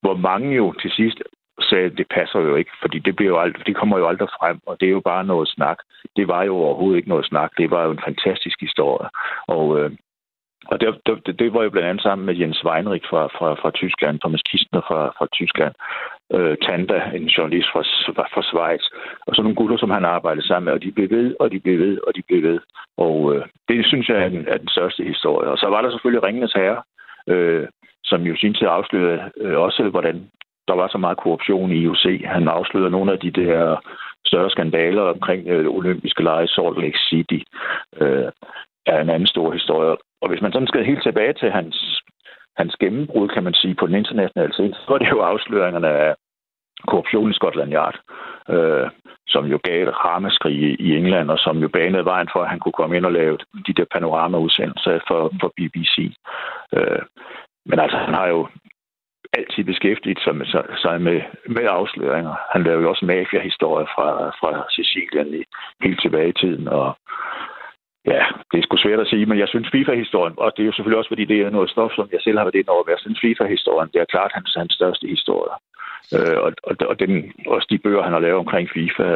hvor mange jo til sidst sagde, det passer jo ikke, fordi det, bliver jo aldrig, det kommer jo aldrig frem, og det er jo bare noget snak. Det var jo overhovedet ikke noget snak. Det var jo en fantastisk historie. Og øh, og det, det, det var jo blandt andet sammen med Jens Weinrich fra, fra, fra Tyskland, Thomas Kistner fra, fra Tyskland, øh, Tanda, en journalist fra, fra Schweiz, og så nogle gutter, som han arbejdede sammen med, og de blev ved, og de blev ved, og de blev ved. Og øh, det synes jeg er den, er den største historie. Og så var der selvfølgelig Ringenes Herre, øh, som jo sin tid afslørede øh, også, hvordan der var så meget korruption i IOC. Han afslørede nogle af de der større skandaler omkring øh, olympiske lege i Salt Lake City. Øh, er en anden stor historie. Og hvis man sådan skal helt tilbage til hans, hans gennembrud, kan man sige, på den internationale scene, så er det jo afsløringerne af korruption i Scotland Yard, øh, som jo gav ramaskrig i England, og som jo banede vejen for, at han kunne komme ind og lave de der panoramaudsendelser for, for BBC. Øh, men altså, han har jo altid beskæftiget sig med, sig med, med afsløringer. Han lavede jo også mafiahistorier fra, fra Sicilien i, helt tilbage i tiden, og Ja, det er sgu svært at sige, men jeg synes FIFA-historien, og det er jo selvfølgelig også, fordi det er noget stof, som jeg selv har været ind over, jeg synes FIFA-historien, det er klart hans, hans største historie. Øh, og, og, og den, også de bøger, han har lavet omkring FIFA,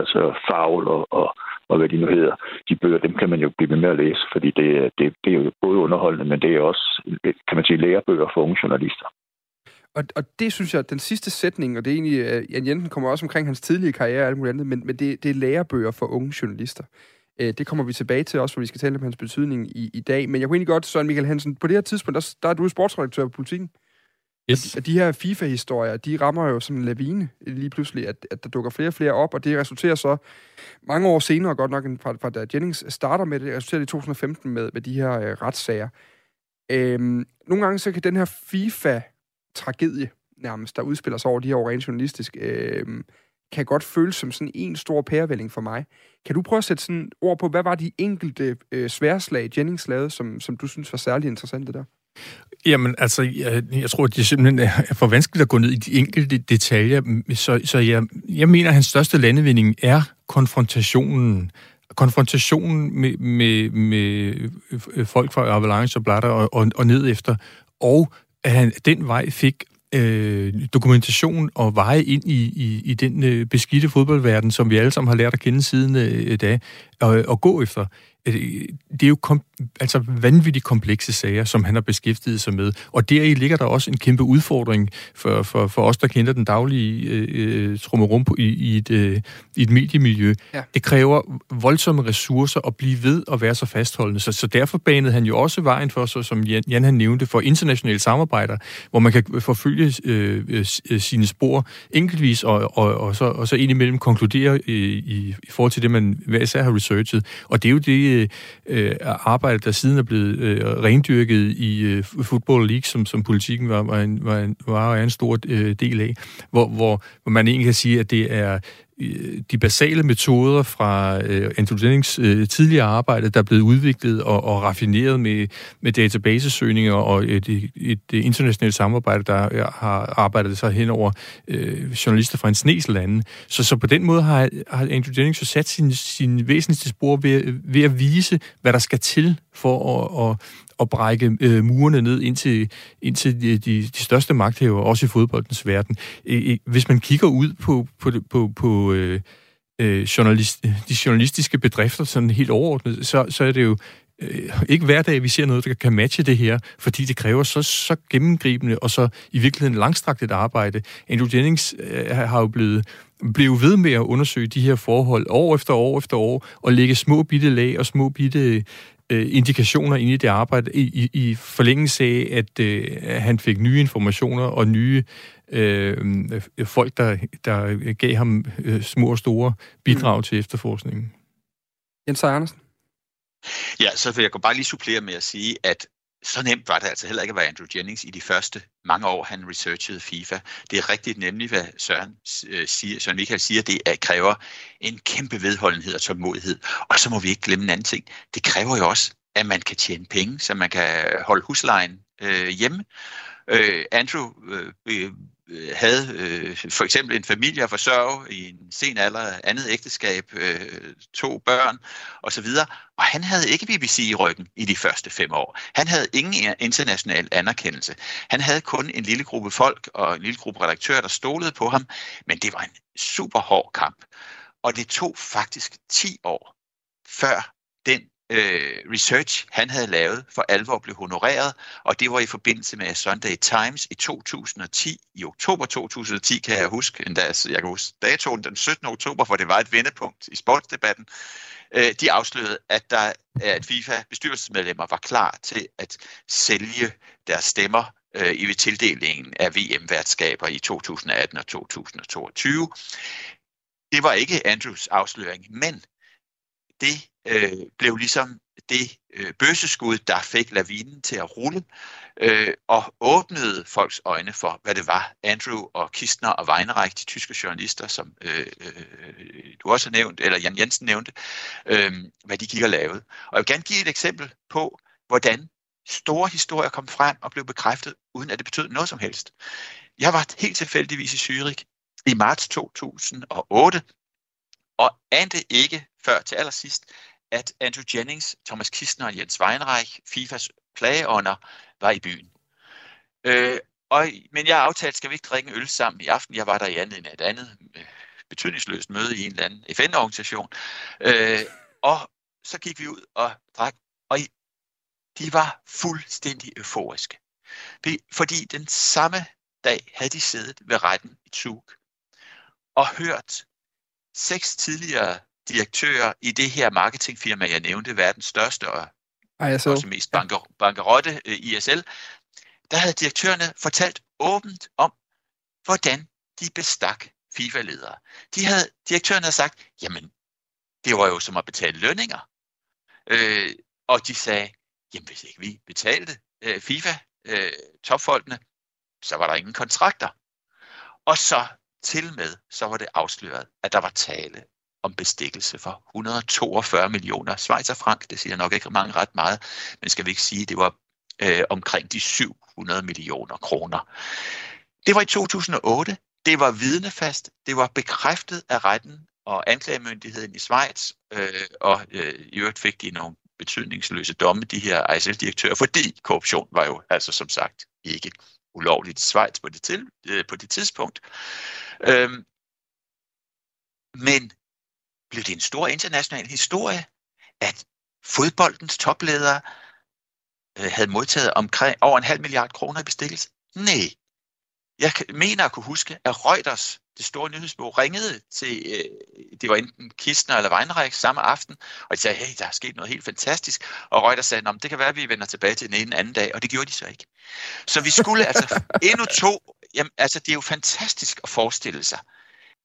altså Favl og, og, og hvad de nu hedder, de bøger, dem kan man jo blive med at læse, fordi det, det, det er jo både underholdende, men det er også, kan man sige, lærebøger for unge journalister. Og, og det synes jeg, den sidste sætning, og det er egentlig, øh, Jan Jensen kommer også omkring hans tidlige karriere og alt muligt andet, men, men det, det er lærebøger for unge journalister. Øh, det kommer vi tilbage til også, hvor vi skal tale om hans betydning i, i dag. Men jeg kunne egentlig godt, Søren Michael Hansen, på det her tidspunkt, der, der er du sportsredaktør på politikken. Yes. At de her FIFA-historier, de rammer jo som en lavine lige pludselig, at, at der dukker flere og flere op, og det resulterer så mange år senere, godt nok fra, fra da Jennings starter med det, resulterer i 2015 med, med de her øh, retssager. Øhm, nogle gange så kan den her FIFA-tragedie nærmest, der udspiller sig over de her år rent journalistisk, øhm, kan godt føles som sådan en stor pærevælling for mig. Kan du prøve at sætte sådan ord på, hvad var de enkelte øh, sværslag, Jennings lavede, som, som du synes var særlig interessante der? Jamen, altså, jeg, jeg tror, det simpelthen er for vanskeligt at gå ned i de enkelte detaljer, så, så jeg, jeg mener, at hans største landevinding er konfrontationen konfrontationen med, med, med øh, øh, folk fra Avalanche og Blatter og, og, og ned efter, og at han den vej fik øh, dokumentation og veje ind i, i, i den øh, beskidte fodboldverden, som vi alle sammen har lært at kende siden øh, da, og, og gå efter. Øh, det er jo kom, altså vanvittigt komplekse sager, som han har beskæftiget sig med. Og deri ligger der også en kæmpe udfordring for, for, for os, der kender den daglige øh, øh trummerum i, i, et, øh, i et mediemiljø. Ja. Det kræver voldsomme ressourcer at blive ved at være så fastholdende. Så, så derfor banede han jo også vejen for, så, som Jan, Jan han nævnte, for internationale samarbejder, hvor man kan forfølge øh, øh, sine spor enkeltvis, og, og, og, så, og så indimellem konkludere i, i, i forhold til det, man hver især har researchet. Og det er jo det, øh, arbejde, der siden er blevet øh, rendyrket i øh, Football League, som, som politikken var, var, en, var, en, var en stor øh, del af, hvor, hvor, hvor man egentlig kan sige, at det er Øh, de basale metoder fra øh, Andrew Jennings øh, tidligere arbejde, der er blevet udviklet og, og raffineret med, med databasesøgninger og et, et, et internationalt samarbejde, der har arbejdet sig hen over øh, journalister fra en snes lande. Så, så på den måde har, har Andrew Jennings jo sat sin, sin væsentligste spor ved, ved at vise, hvad der skal til for at, at, at brække øh, murene ned ind til, ind til de, de, de største magthavere, også i fodboldens verden. Øh, hvis man kigger ud på, på, på, på øh, øh, journalist, de journalistiske bedrifter sådan helt overordnet, så, så er det jo øh, ikke hver dag, vi ser noget, der kan matche det her, fordi det kræver så, så gennemgribende og så i virkeligheden langstrakt et arbejde. Andrew Jennings øh, har jo blevet blev ved med at undersøge de her forhold år efter år efter år, og lægge små bitte lag og små bitte øh, indikationer ind i det arbejde, i, i, i forlængelse af, at øh, han fik nye informationer og nye øh, folk, der, der gav ham øh, små og store bidrag mm. til efterforskningen. Jens Andersen? Ja, så vil jeg bare lige supplere med at sige, at så nemt var det altså heller ikke at være Andrew Jennings i de første mange år, han researchede FIFA. Det er rigtigt nemlig, hvad Søren, øh, siger, Søren Michael siger, det er, kræver en kæmpe vedholdenhed og tålmodighed. Og så må vi ikke glemme en anden ting. Det kræver jo også, at man kan tjene penge, så man kan holde huslejen øh, hjemme. Øh, Andrew øh, Øh, Øh, havde øh, for eksempel en familie at forsørge i en sen alder, andet ægteskab, øh, to børn osv., og han havde ikke BBC i ryggen i de første fem år. Han havde ingen international anerkendelse. Han havde kun en lille gruppe folk og en lille gruppe redaktører, der stolede på ham, men det var en super hård kamp. Og det tog faktisk 10 år, før den øh, research, han havde lavet, for alvor blev honoreret, og det var i forbindelse med Sunday Times i 2010. I oktober 2010 kan jeg huske, endda, altså, jeg kan huske datoen den 17. oktober, for det var et vendepunkt i sportsdebatten. Øh, de afslørede, at, der, at FIFA bestyrelsesmedlemmer var klar til at sælge deres stemmer øh, i tildelingen af VM-værtskaber i 2018 og 2022. Det var ikke Andrews afsløring, men det øh, blev ligesom det øh, bøsseskud, der fik lavinen til at rulle øh, og åbnede folks øjne for, hvad det var, Andrew og Kistner og Weinreich, de tyske journalister, som øh, øh, du også har nævnt, eller Jan Jensen nævnte, øh, hvad de gik og lavede. Og jeg vil gerne give et eksempel på, hvordan store historier kom frem og blev bekræftet, uden at det betød noget som helst. Jeg var helt tilfældigvis i Zürich i marts 2008, og ante ikke før til allersidst, at Andrew Jennings, Thomas Kistner og Jens Weinreich, FIFAs plageånder, var i byen. Øh, og, men jeg aftalte, skal vi ikke drikke en øl sammen i aften? Jeg var der i andet end et andet øh, betydningsløst møde i en eller anden FN-organisation. Øh, og så gik vi ud og drak, og de var fuldstændig euforiske. Fordi den samme dag havde de siddet ved retten i Zug og hørt seks tidligere direktører i det her marketingfirma, jeg nævnte, verdens største og ISL. også mest banker, bankerotte, øh, ISL, der havde direktørerne fortalt åbent om, hvordan de bestak FIFA-ledere. De havde, direktørerne havde sagt, jamen, det var jo som at betale lønninger. Øh, og de sagde, jamen hvis ikke vi betalte øh, FIFA, øh, topfolkene, så var der ingen kontrakter. Og så til med, så var det afsløret, at der var tale om bestikkelse for 142 millioner schweizerfrank. Det siger nok ikke mange ret meget, men skal vi ikke sige, at det var øh, omkring de 700 millioner kroner. Det var i 2008. Det var vidnefast. Det var bekræftet af retten og anklagemyndigheden i Schweiz, øh, og øh, i øvrigt fik de nogle betydningsløse domme, de her ISL-direktører, fordi korruption var jo altså som sagt ikke ulovligt i Schweiz på det, til, øh, på det tidspunkt. Øhm, men blev det en stor international historie, at fodboldens topledere øh, havde modtaget omkring over en halv milliard kroner i bestikkelse? Nej. Jeg mener at kunne huske, at Reuters, det store nyhedsbureau, ringede til, øh, det var enten Kistner eller Weinreich samme aften, og de sagde, hey, der er sket noget helt fantastisk. Og Reuters sagde, det kan være, at vi vender tilbage til den ene anden dag, og det gjorde de så ikke. Så vi skulle altså endnu to, jamen, altså det er jo fantastisk at forestille sig,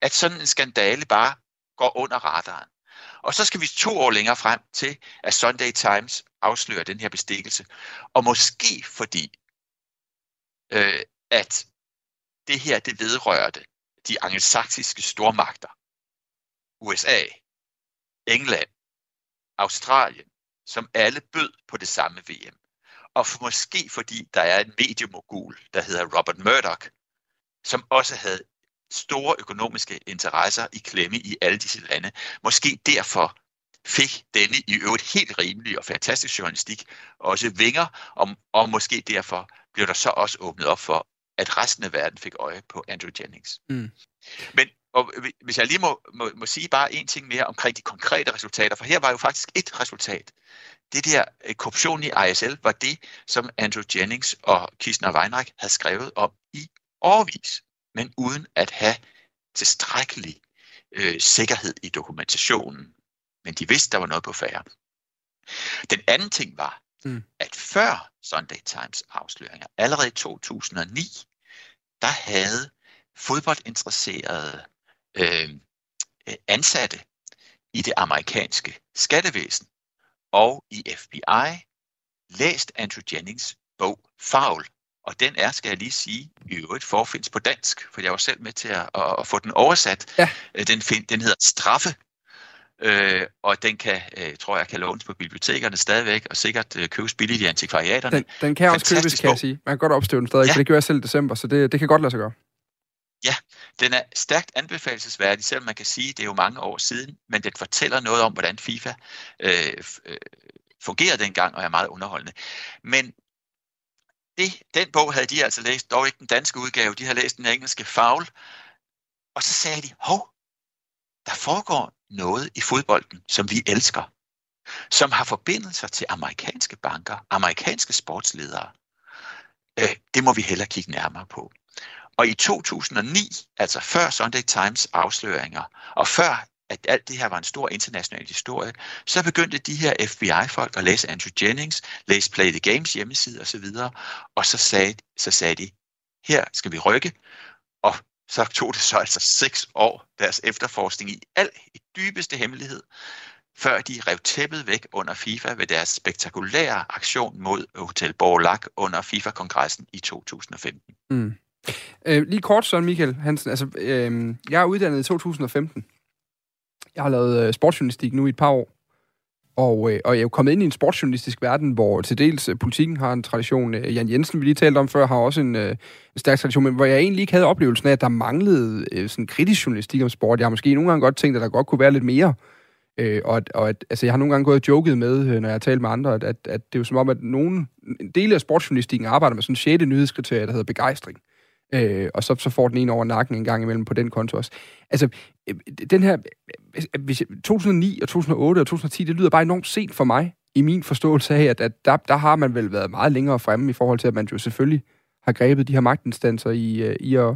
at sådan en skandale bare går under radaren. Og så skal vi to år længere frem til, at Sunday Times afslører den her bestikkelse. Og måske fordi, øh, at det her, det vedrørte de angelsaksiske stormagter. USA, England, Australien, som alle bød på det samme VM. Og for måske fordi der er en mediemogul, der hedder Robert Murdoch, som også havde store økonomiske interesser i klemme i alle disse lande. Måske derfor fik denne i øvrigt helt rimelige og fantastisk journalistik også vinger, og, og måske derfor blev der så også åbnet op for, at resten af verden fik øje på Andrew Jennings. Mm. Men og hvis jeg lige må, må, må sige bare en ting mere omkring de konkrete resultater, for her var jo faktisk et resultat. Det der øh, korruption i ISL var det, som Andrew Jennings og Kisner Weinreich havde skrevet om i årvis, men uden at have tilstrækkelig øh, sikkerhed i dokumentationen. Men de vidste, der var noget på færre. Den anden ting var, mm. at før Sunday Times afsløringer, allerede i 2009, der havde fodboldinteresserede øh, ansatte i det amerikanske skattevæsen og i FBI læst Andrew Jennings bog Foul. Og den er, skal jeg lige sige, i øvrigt forfindes på dansk, for jeg var selv med til at, at, at få den oversat. Ja. Øh, den, find, den hedder Straffe, øh, og den kan, øh, tror jeg, kan lånes på bibliotekerne stadigvæk, og sikkert øh, købes billigt i antikvariaterne. Den, den kan også købes, kan jeg sige. Man kan godt opstøve den stadig, ja. for det gjorde jeg selv i december, så det, det kan godt lade sig gøre. Ja, den er stærkt anbefalesværdig, selvom man kan sige, at det er jo mange år siden, men den fortæller noget om, hvordan FIFA øh, øh, fungerede dengang, og er meget underholdende. Men det, den bog havde de altså læst, dog ikke den danske udgave, de har læst den engelske Foul, og så sagde de, hov, der foregår noget i fodbolden, som vi elsker, som har forbindelser til amerikanske banker, amerikanske sportsledere. Øh, det må vi heller kigge nærmere på. Og i 2009, altså før Sunday Times afsløringer, og før at alt det her var en stor international historie, så begyndte de her FBI-folk at læse Andrew Jennings, læse Play the Games hjemmeside osv., og så sagde, så sagde de, her skal vi rykke, og så tog det så altså seks år deres efterforskning i al i dybeste hemmelighed, før de rev tæppet væk under FIFA ved deres spektakulære aktion mod Hotel Borlak under FIFA-kongressen i 2015. Mm. Øh, lige kort, så Michael Hansen. Altså, øh, jeg er uddannet i 2015. Jeg har lavet øh, sportsjournalistik nu i et par år. Og, øh, og jeg er jo kommet ind i en sportsjournalistisk verden, hvor til dels øh, politikken har en tradition. Øh, Jan Jensen, vi lige talte om før, har også en, øh, en stærk tradition, men hvor jeg egentlig ikke havde oplevelsen af, at der manglede øh, sådan kritisk journalistik om sport. Jeg har måske nogle gange godt tænkt, at der godt kunne være lidt mere. Øh, og at, og at, altså, jeg har nogle gange gået og joket med, øh, når jeg har talt med andre, at, at, at det er jo som om, at nogen, en del af sportsjournalistikken arbejder med sådan en sjette nyhedskriterie, der hedder begejstring. Øh, og så, så får den en over nakken en gang imellem på den konto også. Altså, øh, den her... Øh, hvis, 2009 og 2008 og 2010, det lyder bare enormt sent for mig, i min forståelse af, at, at der, der har man vel været meget længere fremme i forhold til, at man jo selvfølgelig har grebet de her magtinstanser i, øh, i at,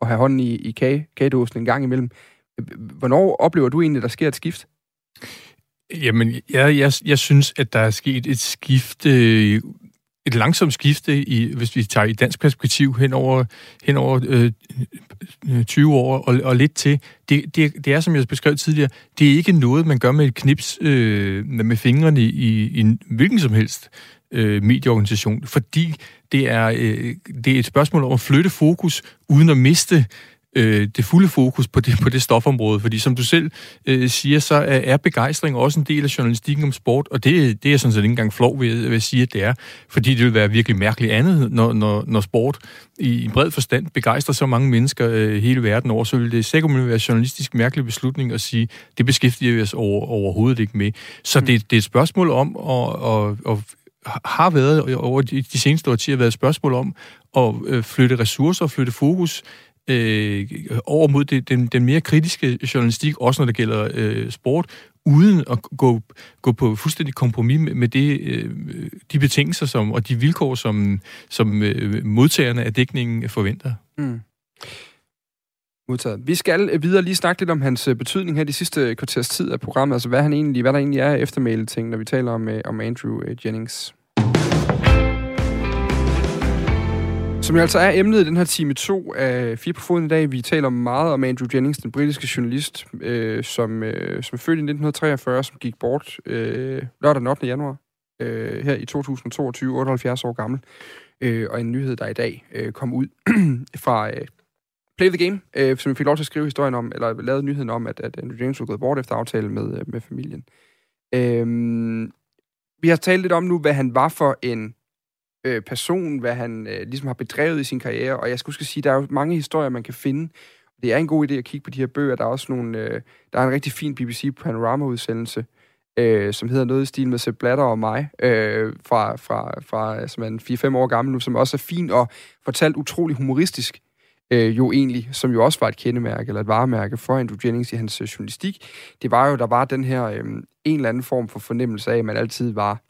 at have hånden i, i kage, kagedåsen en gang imellem. Øh, hvornår oplever du egentlig, at der sker et skift? Jamen, jeg, jeg, jeg synes, at der er sket et skifte øh, et langsomt skifte, i, hvis vi tager i dansk perspektiv, hen over, hen over øh, øh 20 år og, og lidt til. Det, det, det er, som jeg beskrev tidligere, det er ikke noget, man gør med et knips øh, med fingrene i, i en hvilken som helst øh, medieorganisation, fordi det er, øh, det er et spørgsmål om at flytte fokus, uden at miste øh, det fulde fokus på det, på det stofområde. Fordi som du selv øh, siger, så er, er begejstring også en del af journalistikken om sport, og det, det er sådan set ikke engang flov ved, ved at sige, at det er. Fordi det vil være virkelig mærkeligt andet, når, når, når sport i en bred forstand begejstrer så mange mennesker øh, hele verden over, så vil det sikkert være journalistisk mærkelig beslutning at sige, det beskæftiger vi os over, overhovedet ikke med. Så mm. det, det er et spørgsmål om at, at, at har været over de, seneste årtier været et spørgsmål om at øh, flytte ressourcer flytte fokus øh, over mod det, den, den mere kritiske journalistik, også når det gælder øh, sport, uden at gå, gå på fuldstændig kompromis med, med det, øh, de betingelser som, og de vilkår, som, som øh, modtagerne af dækningen forventer. Mm. Modtaget. Vi skal øh, videre lige snakke lidt om hans øh, betydning her de sidste øh, kvarters tid af programmet, altså hvad, han egentlig, hvad der egentlig er eftermæle ting, når vi taler om, øh, om Andrew Jennings. Som jo altså er emnet i den her time 2 af Fire på foden i dag. Vi taler meget om Andrew Jennings, den britiske journalist, øh, som, øh, som er født i 1943, som gik bort øh, lørdag den 8. januar øh, her i 2022, 78 år gammel. Øh, og en nyhed, der i dag øh, kom ud fra øh, Play the Game, øh, som vi fik lov til at skrive historien om, eller lavede nyheden om, at, at Andrew Jennings var gået bort efter aftale med, øh, med familien. Øh, vi har talt lidt om nu, hvad han var for en øh, person, hvad han øh, ligesom har bedrevet i sin karriere, og jeg skulle sige, der er jo mange historier, man kan finde. Det er en god idé at kigge på de her bøger. Der er også nogle, øh, der er en rigtig fin BBC Panorama-udsendelse, øh, som hedder noget i stil med Sepp Blatter og mig, øh, fra, fra, fra, øh, som er en 4-5 år gammel nu, som også er fin og fortalt utrolig humoristisk. øh, jo egentlig, som jo også var et kendemærke eller et varemærke for Andrew Jennings i hans øh, journalistik, det var jo, der var den her øh, en eller anden form for fornemmelse af, at man altid var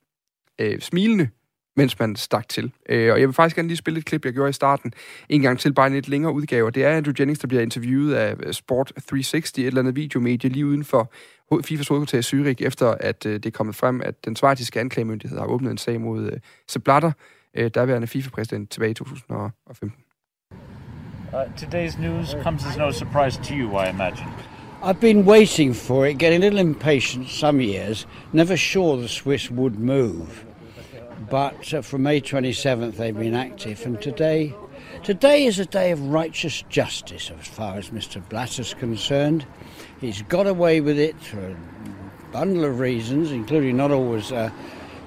øh, smilende, mens man stak til. Øh, og jeg vil faktisk gerne lige spille et klip, jeg gjorde i starten, en gang til, bare en lidt længere udgave. Det er Andrew Jennings, der bliver interviewet af øh, Sport 360, et eller andet videomedie lige uden for FIFAs hovedkvarter i Zürich, efter at øh, det er kommet frem, at den svejtiske anklagemyndighed har åbnet en sag mod øh, Sepp Blatter, øh, derværende FIFA-præsident tilbage i 2015. Uh, today's news comes as no surprise to you, I imagine. I've been waiting for it, getting a little impatient some years, never sure the Swiss would move. But uh, from May 27th, they've been active, and today, today is a day of righteous justice as far as Mr. Blatter's concerned. He's got away with it for a bundle of reasons, including not always. Uh,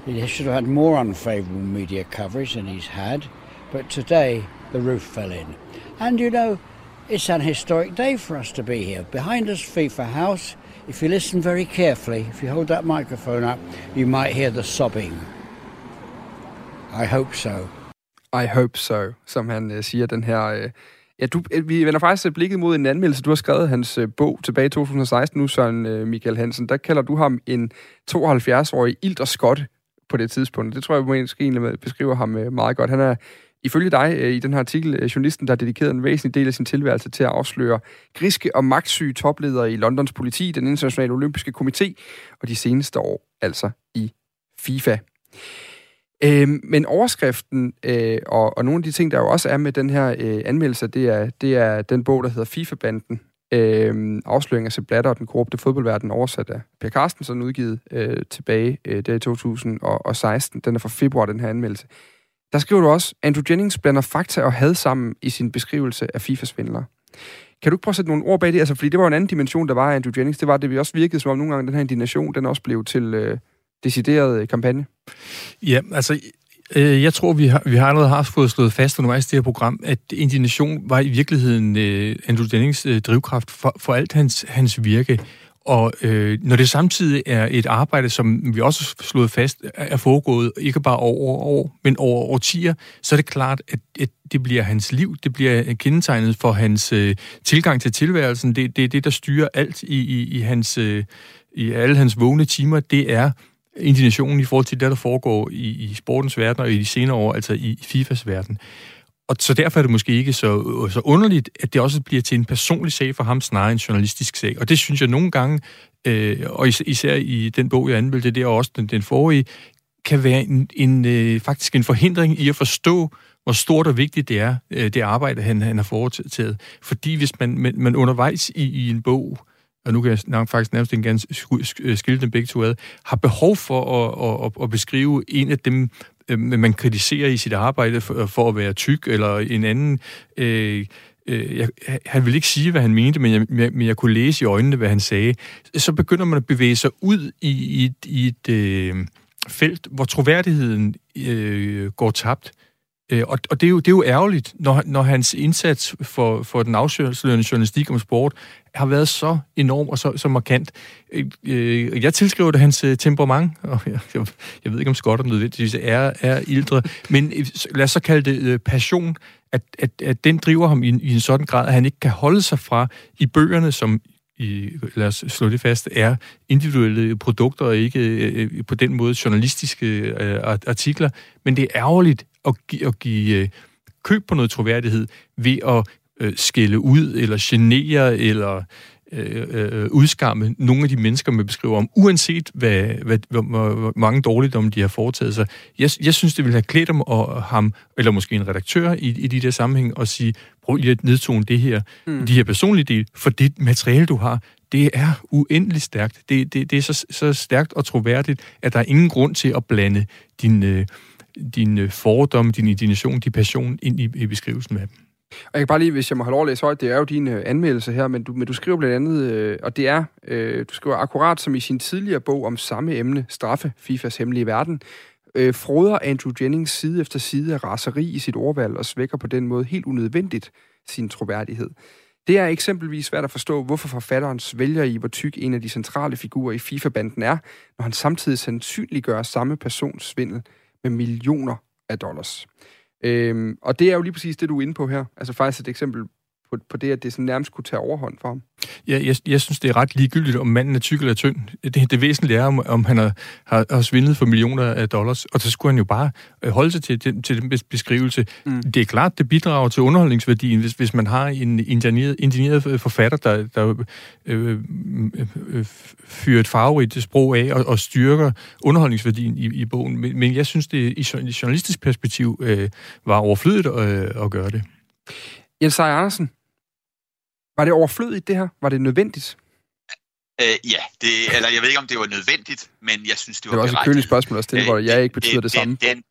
he should have had more unfavourable media coverage than he's had, but today the roof fell in. And you know, it's an historic day for us to be here. Behind us, FIFA House. If you listen very carefully, if you hold that microphone up, you might hear the sobbing. I hope so. I hope so, som han øh, siger, den her... Øh, ja, du, øh, vi vender faktisk øh, blikket mod en anmeldelse. Du har skrevet hans øh, bog tilbage i 2016 nu, Søren øh, Michael Hansen. Der kalder du ham en 72-årig ild og skot på det tidspunkt. Det tror jeg måske egentlig beskriver ham øh, meget godt. Han er ifølge dig øh, i den her artikel, øh, journalisten, der har dedikeret en væsentlig del af sin tilværelse til at afsløre griske og magtsyge topledere i Londons politi, den internationale olympiske komité, og de seneste år altså i FIFA. Øh, men overskriften øh, og, og nogle af de ting, der jo også er med den her øh, anmeldelse, det er, det er den bog, der hedder FIFA-banden. Øh, afsløring af Blatter og den korrupte fodboldverden, oversat af Per Carstensen, udgivet øh, tilbage øh, der i 2016. Den er fra februar, den her anmeldelse. Der skriver du også, Andrew Jennings blander fakta og had sammen i sin beskrivelse af FIFA-svindlere. Kan du ikke prøve at sætte nogle ord bag det? Altså, fordi det var en anden dimension, der var af Andrew Jennings. Det var, det vi også virkede som om nogle gange, den her indignation, den også blev til øh, decideret øh, kampagne. Ja, altså, øh, jeg tror, vi har, vi har allerede haft fået slået fast undervejs i det her program, at indignation var i virkeligheden øh, Andrew Dennings øh, drivkraft for, for alt hans, hans virke. Og øh, når det samtidig er et arbejde, som vi også har slået fast, er foregået ikke bare over år, men over årtier, så er det klart, at, at det bliver hans liv, det bliver kendetegnet for hans øh, tilgang til tilværelsen. Det er det, det, der styrer alt i, i, i, hans, øh, i alle hans vågne timer. Det er indignationen i forhold til det, der foregår i, i sportens verden og i de senere år, altså i FIFAs verden. Og så derfor er det måske ikke så, så underligt, at det også bliver til en personlig sag for ham, snarere en journalistisk sag. Og det synes jeg nogle gange, øh, og især i den bog, jeg anmeldte, det er også den, den forrige, kan være en, en, øh, faktisk en forhindring i at forstå, hvor stort og vigtigt det er, øh, det arbejde, han, han har foretaget. Fordi hvis man, man, man undervejs i, i en bog, og nu kan jeg faktisk nærmest ikke gerne øh, skille dem begge to ad, har behov for at, at, at beskrive en af dem, øh, man kritiserer i sit arbejde for, øh, for at være tyk, eller en anden... Øh, øh, jeg, han ville ikke sige, hvad han mente, men jeg, men jeg kunne læse i øjnene, hvad han sagde. Så begynder man at bevæge sig ud i, i, i et øh, felt, hvor troværdigheden øh, går tabt. Øh, Øh, og, og det, er jo, det er jo ærgerligt, når, når hans indsats for, for den afslørende journalistik om sport har været så enorm og så, så markant. Øh, øh, jeg tilskriver det hans temperament, og jeg, jeg, jeg ved ikke, om skotter nødvendigvis er, er ildre, men lad os så kalde det passion, at, at, at den driver ham i, i en sådan grad, at han ikke kan holde sig fra i bøgerne, som i, lad os slå det fast, er individuelle produkter og ikke øh, på den måde journalistiske øh, artikler. Men det er ærgerligt at, gi- at give øh, køb på noget troværdighed ved at øh, skille ud eller genere eller øh, øh, udskamme nogle af de mennesker, man beskriver om, uanset hvad, hvad, hvor, hvor mange dårligdomme de har foretaget sig. Jeg, jeg synes, det ville have klædt dem og ham, eller måske en redaktør i, i de der sammenhæng, og sige, prøv lige at nedtone det her, mm. de her personlige del, for det materiale, du har, det er uendeligt stærkt. Det, det, det er så, så stærkt og troværdigt, at der er ingen grund til at blande din, øh, din øh, fordomme, din indignation, din passion ind i, i beskrivelsen af dem. Og jeg kan bare lige, hvis jeg må have lov at læse højt, det er jo din øh, anmeldelse her, men du, men du skriver blandt andet, øh, og det er, øh, du skriver akkurat som i sin tidligere bog om samme emne, Straffe, FIFAs hemmelige verden, øh, froder Andrew Jennings side efter side af raseri i sit ordvalg og svækker på den måde helt unødvendigt sin troværdighed. Det er eksempelvis svært at forstå, hvorfor forfatteren svælger i, hvor tyk en af de centrale figurer i FIFA-banden er, når han samtidig sandsynliggør samme persons svindel med millioner af dollars. Øhm, og det er jo lige præcis det, du er inde på her. Altså faktisk et eksempel på, på det, at det sådan nærmest kunne tage overhånd for ham? Ja, jeg, jeg synes, det er ret ligegyldigt, om manden er tyk eller tynd. Det, det væsentlige er, om, om han har, har, har svindlet for millioner af dollars, og så skulle han jo bare øh, holde sig til, til, til den beskrivelse. Mm. Det er klart, det bidrager til underholdningsværdien, hvis, hvis man har en ingenieret, ingenieret forfatter, der, der øh, øh, øh, fyrer et farverigt sprog af og, og styrker underholdningsværdien i, i bogen. Men, men jeg synes, det i, journalistisk perspektiv øh, var overflødigt øh, at gøre det. Jens Andersen, var det overflødigt det her? Var det nødvendigt? Øh, ja, det, eller jeg ved ikke, om det var nødvendigt, men jeg synes, det var Det var også et køligt spørgsmål at stille, hvor jeg ikke betyder det, det samme. Den,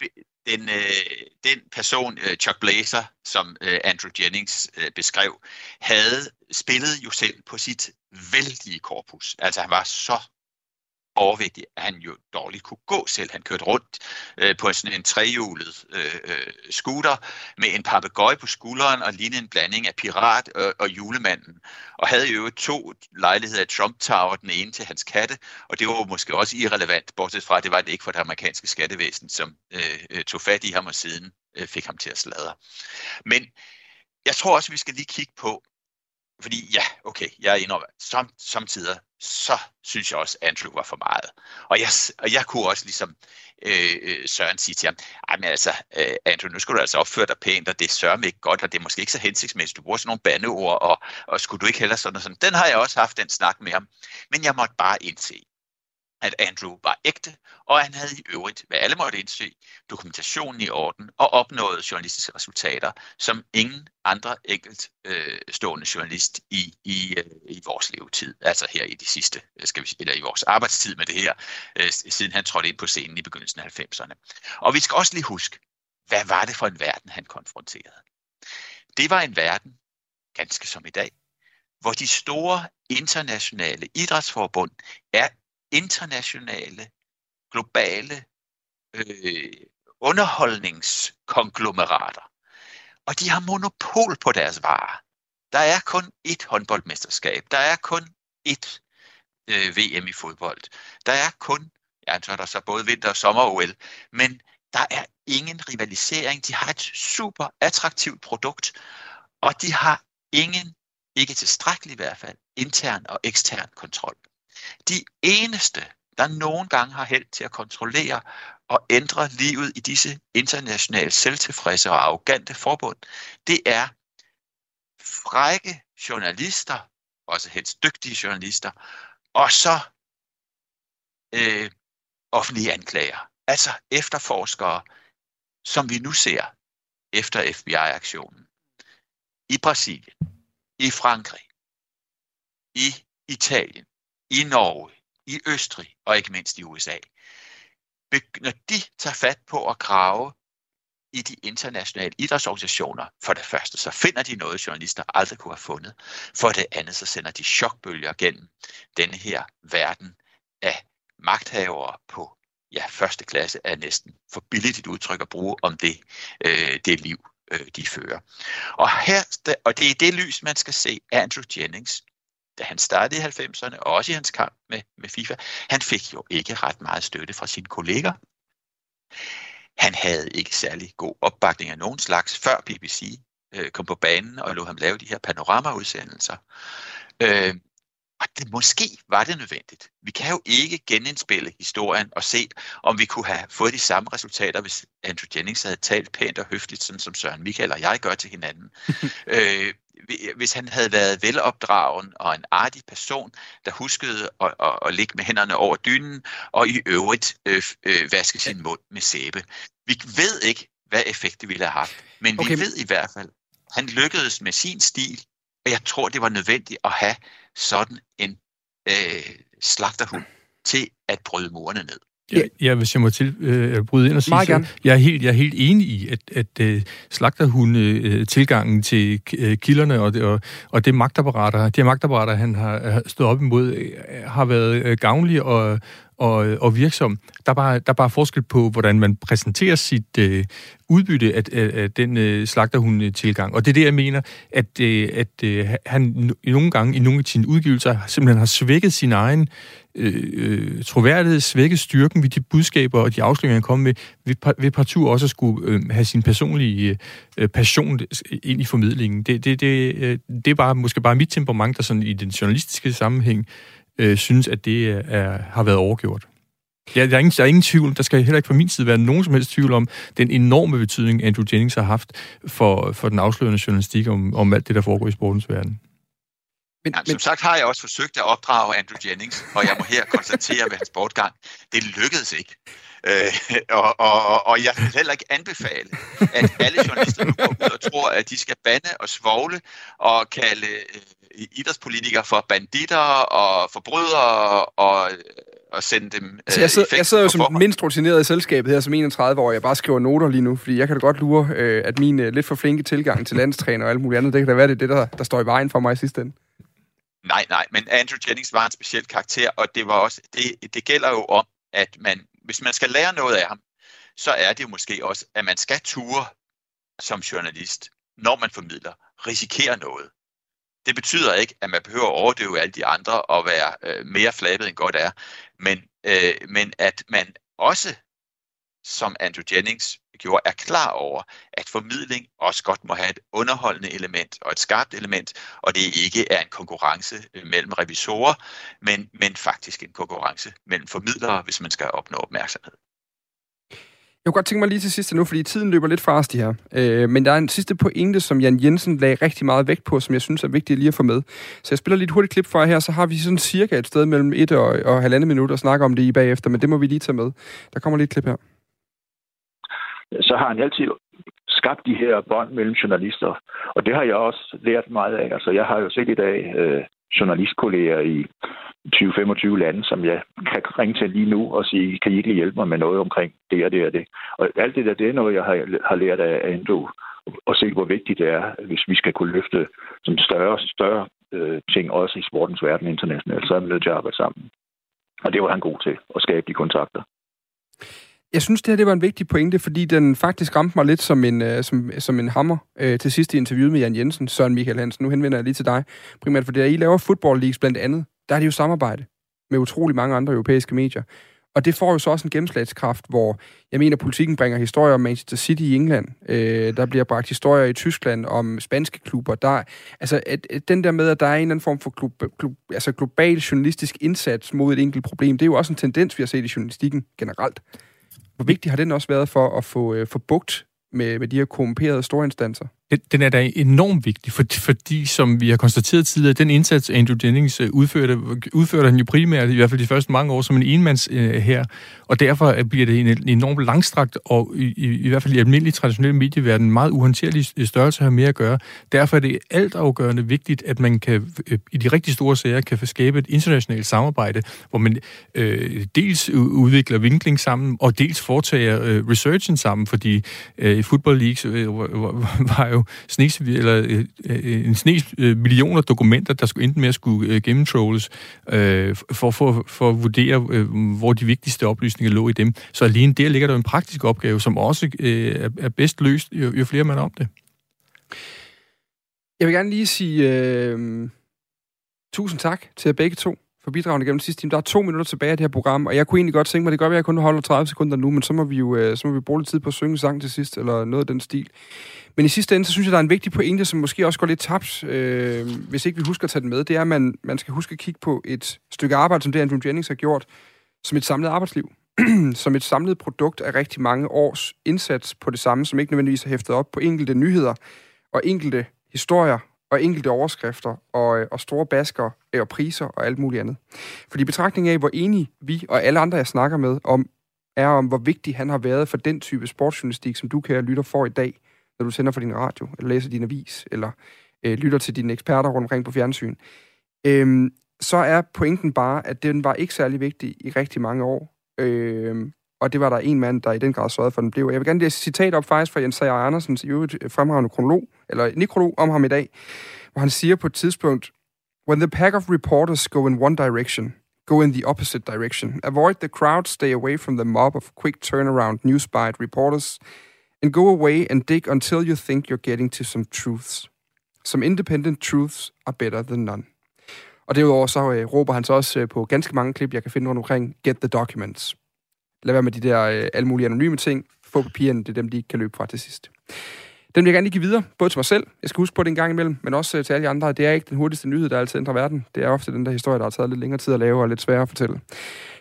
den, øh, den person, øh, Chuck Blazer, som øh, Andrew Jennings øh, beskrev, havde spillet jo selv på sit vældige korpus. Altså han var så overvægtig, at han jo dårligt kunne gå selv. Han kørte rundt øh, på sådan en trehjulet øh, øh scooter med en papegøje på skulderen og lignede en blanding af pirat og, og julemanden. Og havde jo to lejligheder i Trump Tower, den ene til hans katte, og det var måske også irrelevant, bortset fra, at det var det ikke for det amerikanske skattevæsen, som øh, øh tog fat i ham og siden øh, fik ham til at sladre. Men jeg tror også, vi skal lige kigge på, fordi ja, okay, jeg er indrømmer, som, samtidig så synes jeg også, at Andrew var for meget. Og jeg, og jeg kunne også ligesom øh, øh Søren sige til ham, men altså, øh, Andrew, nu skal du altså opføre dig pænt, og det sørger mig ikke godt, og det er måske ikke så hensigtsmæssigt, du bruger sådan nogle bandeord, og, og skulle du ikke heller sådan og sådan. Den har jeg også haft, den snak med ham. Men jeg måtte bare indse, at Andrew var ægte, og han havde i øvrigt, hvad alle måtte indse, dokumentationen i orden og opnåede journalistiske resultater, som ingen andre enkeltstående øh, journalist i, i, øh, i vores levetid, altså her i de sidste, øh, skal vi sige, eller i vores arbejdstid med det her, øh, siden han trådte ind på scenen i begyndelsen af 90'erne. Og vi skal også lige huske, hvad var det for en verden, han konfronterede? Det var en verden, ganske som i dag, hvor de store internationale idrætsforbund er internationale, globale øh, underholdningskonglomerater. Og de har monopol på deres varer. Der er kun ét håndboldmesterskab. Der er kun ét øh, VM i fodbold. Der er kun, ja, så er der så både vinter- og sommer-OL, men der er ingen rivalisering. De har et super attraktivt produkt, og de har ingen, ikke tilstrækkelig i hvert fald, intern og ekstern kontrol. De eneste, der nogle gange har held til at kontrollere og ændre livet i disse internationale selvtilfredse og arrogante forbund, det er frække journalister, også helst dygtige journalister, og så øh, offentlige anklager, altså efterforskere, som vi nu ser efter FBI-aktionen i Brasilien, i Frankrig, i Italien, i Norge, i Østrig og ikke mindst i USA. Når de tager fat på at grave i de internationale idrætsorganisationer, for det første, så finder de noget, journalister aldrig kunne have fundet. For det andet, så sender de chokbølger gennem denne her verden af magthavere på ja, første klasse er næsten for billigt et udtryk at bruge om det, øh, det liv, øh, de fører. Og, her, og det er det lys, man skal se Andrew Jennings da han startede i 90'erne, og også i hans kamp med, med FIFA, han fik jo ikke ret meget støtte fra sine kolleger. Han havde ikke særlig god opbakning af nogen slags, før BBC øh, kom på banen og lå ham lave de her panoramaudsendelser. Øh, og det, måske var det nødvendigt. Vi kan jo ikke genindspille historien og se, om vi kunne have fået de samme resultater, hvis Andrew Jennings havde talt pænt og høfligt, sådan som Søren Michael og jeg gør til hinanden. øh, hvis han havde været velopdragen og en artig person, der huskede at, at, at ligge med hænderne over dynen og i øvrigt øh, øh, vaske sin mund med sæbe. Vi ved ikke, hvad effekt det ville have haft, men okay. vi ved i hvert fald, han lykkedes med sin stil, og jeg tror, det var nødvendigt at have sådan en øh, slagterhund til at bryde murene ned. Ja, ja, hvis jeg må til, øh, bryde ind og sige, så, jeg er helt, jeg er helt enig i, at, at uh, slagterhunde uh, tilgangen til uh, kilderne og det, og, og det magtapparater, de magtapparater, han har, har stået op imod, uh, har været uh, gavnlige og, og, og virksom. Der er, bare, der er bare forskel på, hvordan man præsenterer sit øh, udbytte af, af, af den øh, slagterhund-tilgang. Og det er det, jeg mener, at, øh, at øh, han nogle gange i nogle af sine udgivelser simpelthen har svækket sin egen øh, øh, troværdighed, svækket styrken ved de budskaber og de afsløringer, han kom med, ved, ved partout også at skulle øh, have sin personlige øh, passion ind i formidlingen. Det, det, det, øh, det er bare, måske bare mit temperament, der sådan i den journalistiske sammenhæng øh, synes, at det er, har været overgjort. Ja, der, er ingen, der er ingen tvivl, der skal heller ikke fra min side være nogen som helst tvivl om den enorme betydning, Andrew Jennings har haft for, for den afslørende journalistik om, om alt det, der foregår i sportens verden. Men, Jamen, men... Som sagt har jeg også forsøgt at opdrage Andrew Jennings, og jeg må her konstatere ved hans bortgang, det lykkedes ikke. Øh, og, og, og jeg vil heller ikke anbefale, at alle journalister nu går ud og tror, at de skal bande og svogle og kalde øh, idrætspolitikere for banditter og forbrydere og og sende dem øh, altså, jeg, sidder, jeg sidder jo som mindst rutineret i selskabet her som 31 år, jeg bare skriver noter lige nu, fordi jeg kan da godt lure, øh, at min øh, lidt for flinke tilgang til landstræner og alt muligt andet, det kan da være, det er det, der, der står i vejen for mig i sidste ende. Nej, nej, men Andrew Jennings var en speciel karakter, og det var også det, det gælder jo om, at man, hvis man skal lære noget af ham, så er det jo måske også, at man skal ture som journalist, når man formidler, risikere noget. Det betyder ikke, at man behøver at overdøve alle de andre og være øh, mere flabet end godt er, men, øh, men at man også, som Andrew Jennings gjorde, er klar over, at formidling også godt må have et underholdende element og et skarpt element, og det ikke er en konkurrence øh, mellem revisorer, men, men faktisk en konkurrence mellem formidlere, hvis man skal opnå opmærksomhed. Jeg kunne godt tænke mig lige til sidst nu, fordi tiden løber lidt fra os de her. Øh, men der er en sidste pointe, som Jan Jensen lagde rigtig meget vægt på, som jeg synes er vigtigt lige at få med. Så jeg spiller lige et hurtigt klip fra her, så har vi sådan cirka et sted mellem et og, og halvandet minut at snakke om det i bagefter, men det må vi lige tage med. Der kommer lige et klip her så har han altid skabt de her bånd mellem journalister. Og det har jeg også lært meget af. Altså, jeg har jo set i dag øh, journalistkolleger i 20-25 lande, som jeg kan ringe til lige nu og sige, kan I ikke hjælpe mig med noget omkring det og det og det. Og alt det der, det er noget, jeg har, har lært af Ando, og se, hvor vigtigt det er, hvis vi skal kunne løfte som større større øh, ting, også i sportens verden internationalt, så er vi nødt til at arbejde sammen. Og det var han god til, at skabe de kontakter. Jeg synes, det her det var en vigtig pointe, fordi den faktisk ramte mig lidt som en, øh, som, som en hammer øh, til sidst i interviewet med Jan Jensen, Søren Michael Hansen. Nu henvender jeg lige til dig, primært fordi I laver football leagues blandt andet. Der er det jo samarbejde med utrolig mange andre europæiske medier. Og det får jo så også en gennemslagskraft, hvor jeg mener, politikken bringer historier om Manchester City i England. Øh, der bliver bragt historier i Tyskland om spanske klubber. Der, altså, at, at den der med, at der er en eller anden form for klub, klub, altså global journalistisk indsats mod et enkelt problem, det er jo også en tendens, vi har set i journalistikken generelt. Hvor vigtig har den også været for at få, øh, få bugt med, med de her korrumperede storinstanser? Den er da enormt vigtig, for, fordi, som vi har konstateret tidligere, den indsats, Andrew Jennings øh, udførte, udførte han jo primært, i hvert fald de første mange år, som en enmands øh, her. Og derfor øh, bliver det en enormt langstrakt, og i, i, i hvert fald i almindelig traditionel medieverden, meget uhåndterlig øh, størrelse har mere at gøre. Derfor er det altafgørende vigtigt, at man kan øh, i de rigtig store sager kan skabe et internationalt samarbejde, hvor man øh, dels udvikler vinkling sammen, og dels foretager øh, researchen sammen, fordi øh, Football Leagues øh, var jo snes, eller, øh, øh, en snes øh, millioner dokumenter, der skulle enten med at skulle øh, gennemtrolles øh, for, for, for at vurdere, øh, hvor de vigtigste oplysninger lå i dem. Så alene der ligger der en praktisk opgave, som også øh, er bedst løst, jo, jo flere man om det. Jeg vil gerne lige sige øh, tusind tak til jer begge to for bidragene gennem sidste time. Der er to minutter tilbage af det her program, og jeg kunne egentlig godt tænke mig, det gør, at jeg kun holder 30 sekunder nu, men så må vi jo øh, så må vi bruge lidt tid på at synge sang til sidst, eller noget af den stil. Men i sidste ende, så synes jeg, der er en vigtig pointe, som måske også går lidt tabt, øh, hvis ikke vi husker at tage den med. Det er, at man, man skal huske at kigge på et stykke arbejde, som det Andrew Jennings har gjort, som et samlet arbejdsliv. som et samlet produkt af rigtig mange års indsats på det samme, som ikke nødvendigvis er hæftet op på enkelte nyheder og enkelte historier og enkelte overskrifter og, øh, og store basker øh, og priser og alt muligt andet. Fordi betragtning af, hvor enige vi og alle andre, jeg snakker med, om, er om, hvor vigtig han har været for den type sportsjournalistik, som du, kære lytter, får i dag, når du sender for din radio, eller læser din avis, eller øh, lytter til dine eksperter rundt omkring på fjernsyn, øhm, så er pointen bare, at den var ikke særlig vigtig i rigtig mange år. Øhm, og det var der en mand, der i den grad sørgede for, at den blev. Jeg vil gerne læse et citat op faktisk fra Jens Sager Andersens i øvrigt fremragende kronolog, eller nekrolog om ham i dag, hvor han siger på et tidspunkt, When the pack of reporters go in one direction, Go in the opposite direction. Avoid the crowd, stay away from the mob of quick turnaround news bite reporters, and go away and dig until you think you're getting to some truths. Some independent truths are better than none. Og derudover så øh, råber han så også øh, på ganske mange klip, jeg kan finde rundt omkring, get the documents. Lad være med de der øh, alle mulige anonyme ting. Få papirerne, det er dem, de ikke kan løbe fra til sidst. Den vil jeg gerne lige give videre, både til mig selv, jeg skal huske på det en gang imellem, men også øh, til alle de andre. Det er ikke den hurtigste nyhed, der altid ændrer verden. Det er ofte den der historie, der har taget lidt længere tid at lave og lidt sværere at fortælle.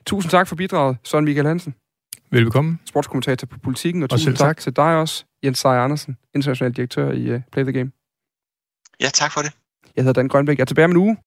Tusind tak for bidraget, Søren Michael Hansen, Velbekomme. sportskommentator på Politikken, og, Og tusind tak. tak. til dig også, Jens Seier Andersen, international direktør i uh, Play the Game. Ja, tak for det. Jeg hedder Dan Grønbæk. Jeg er tilbage om en uge.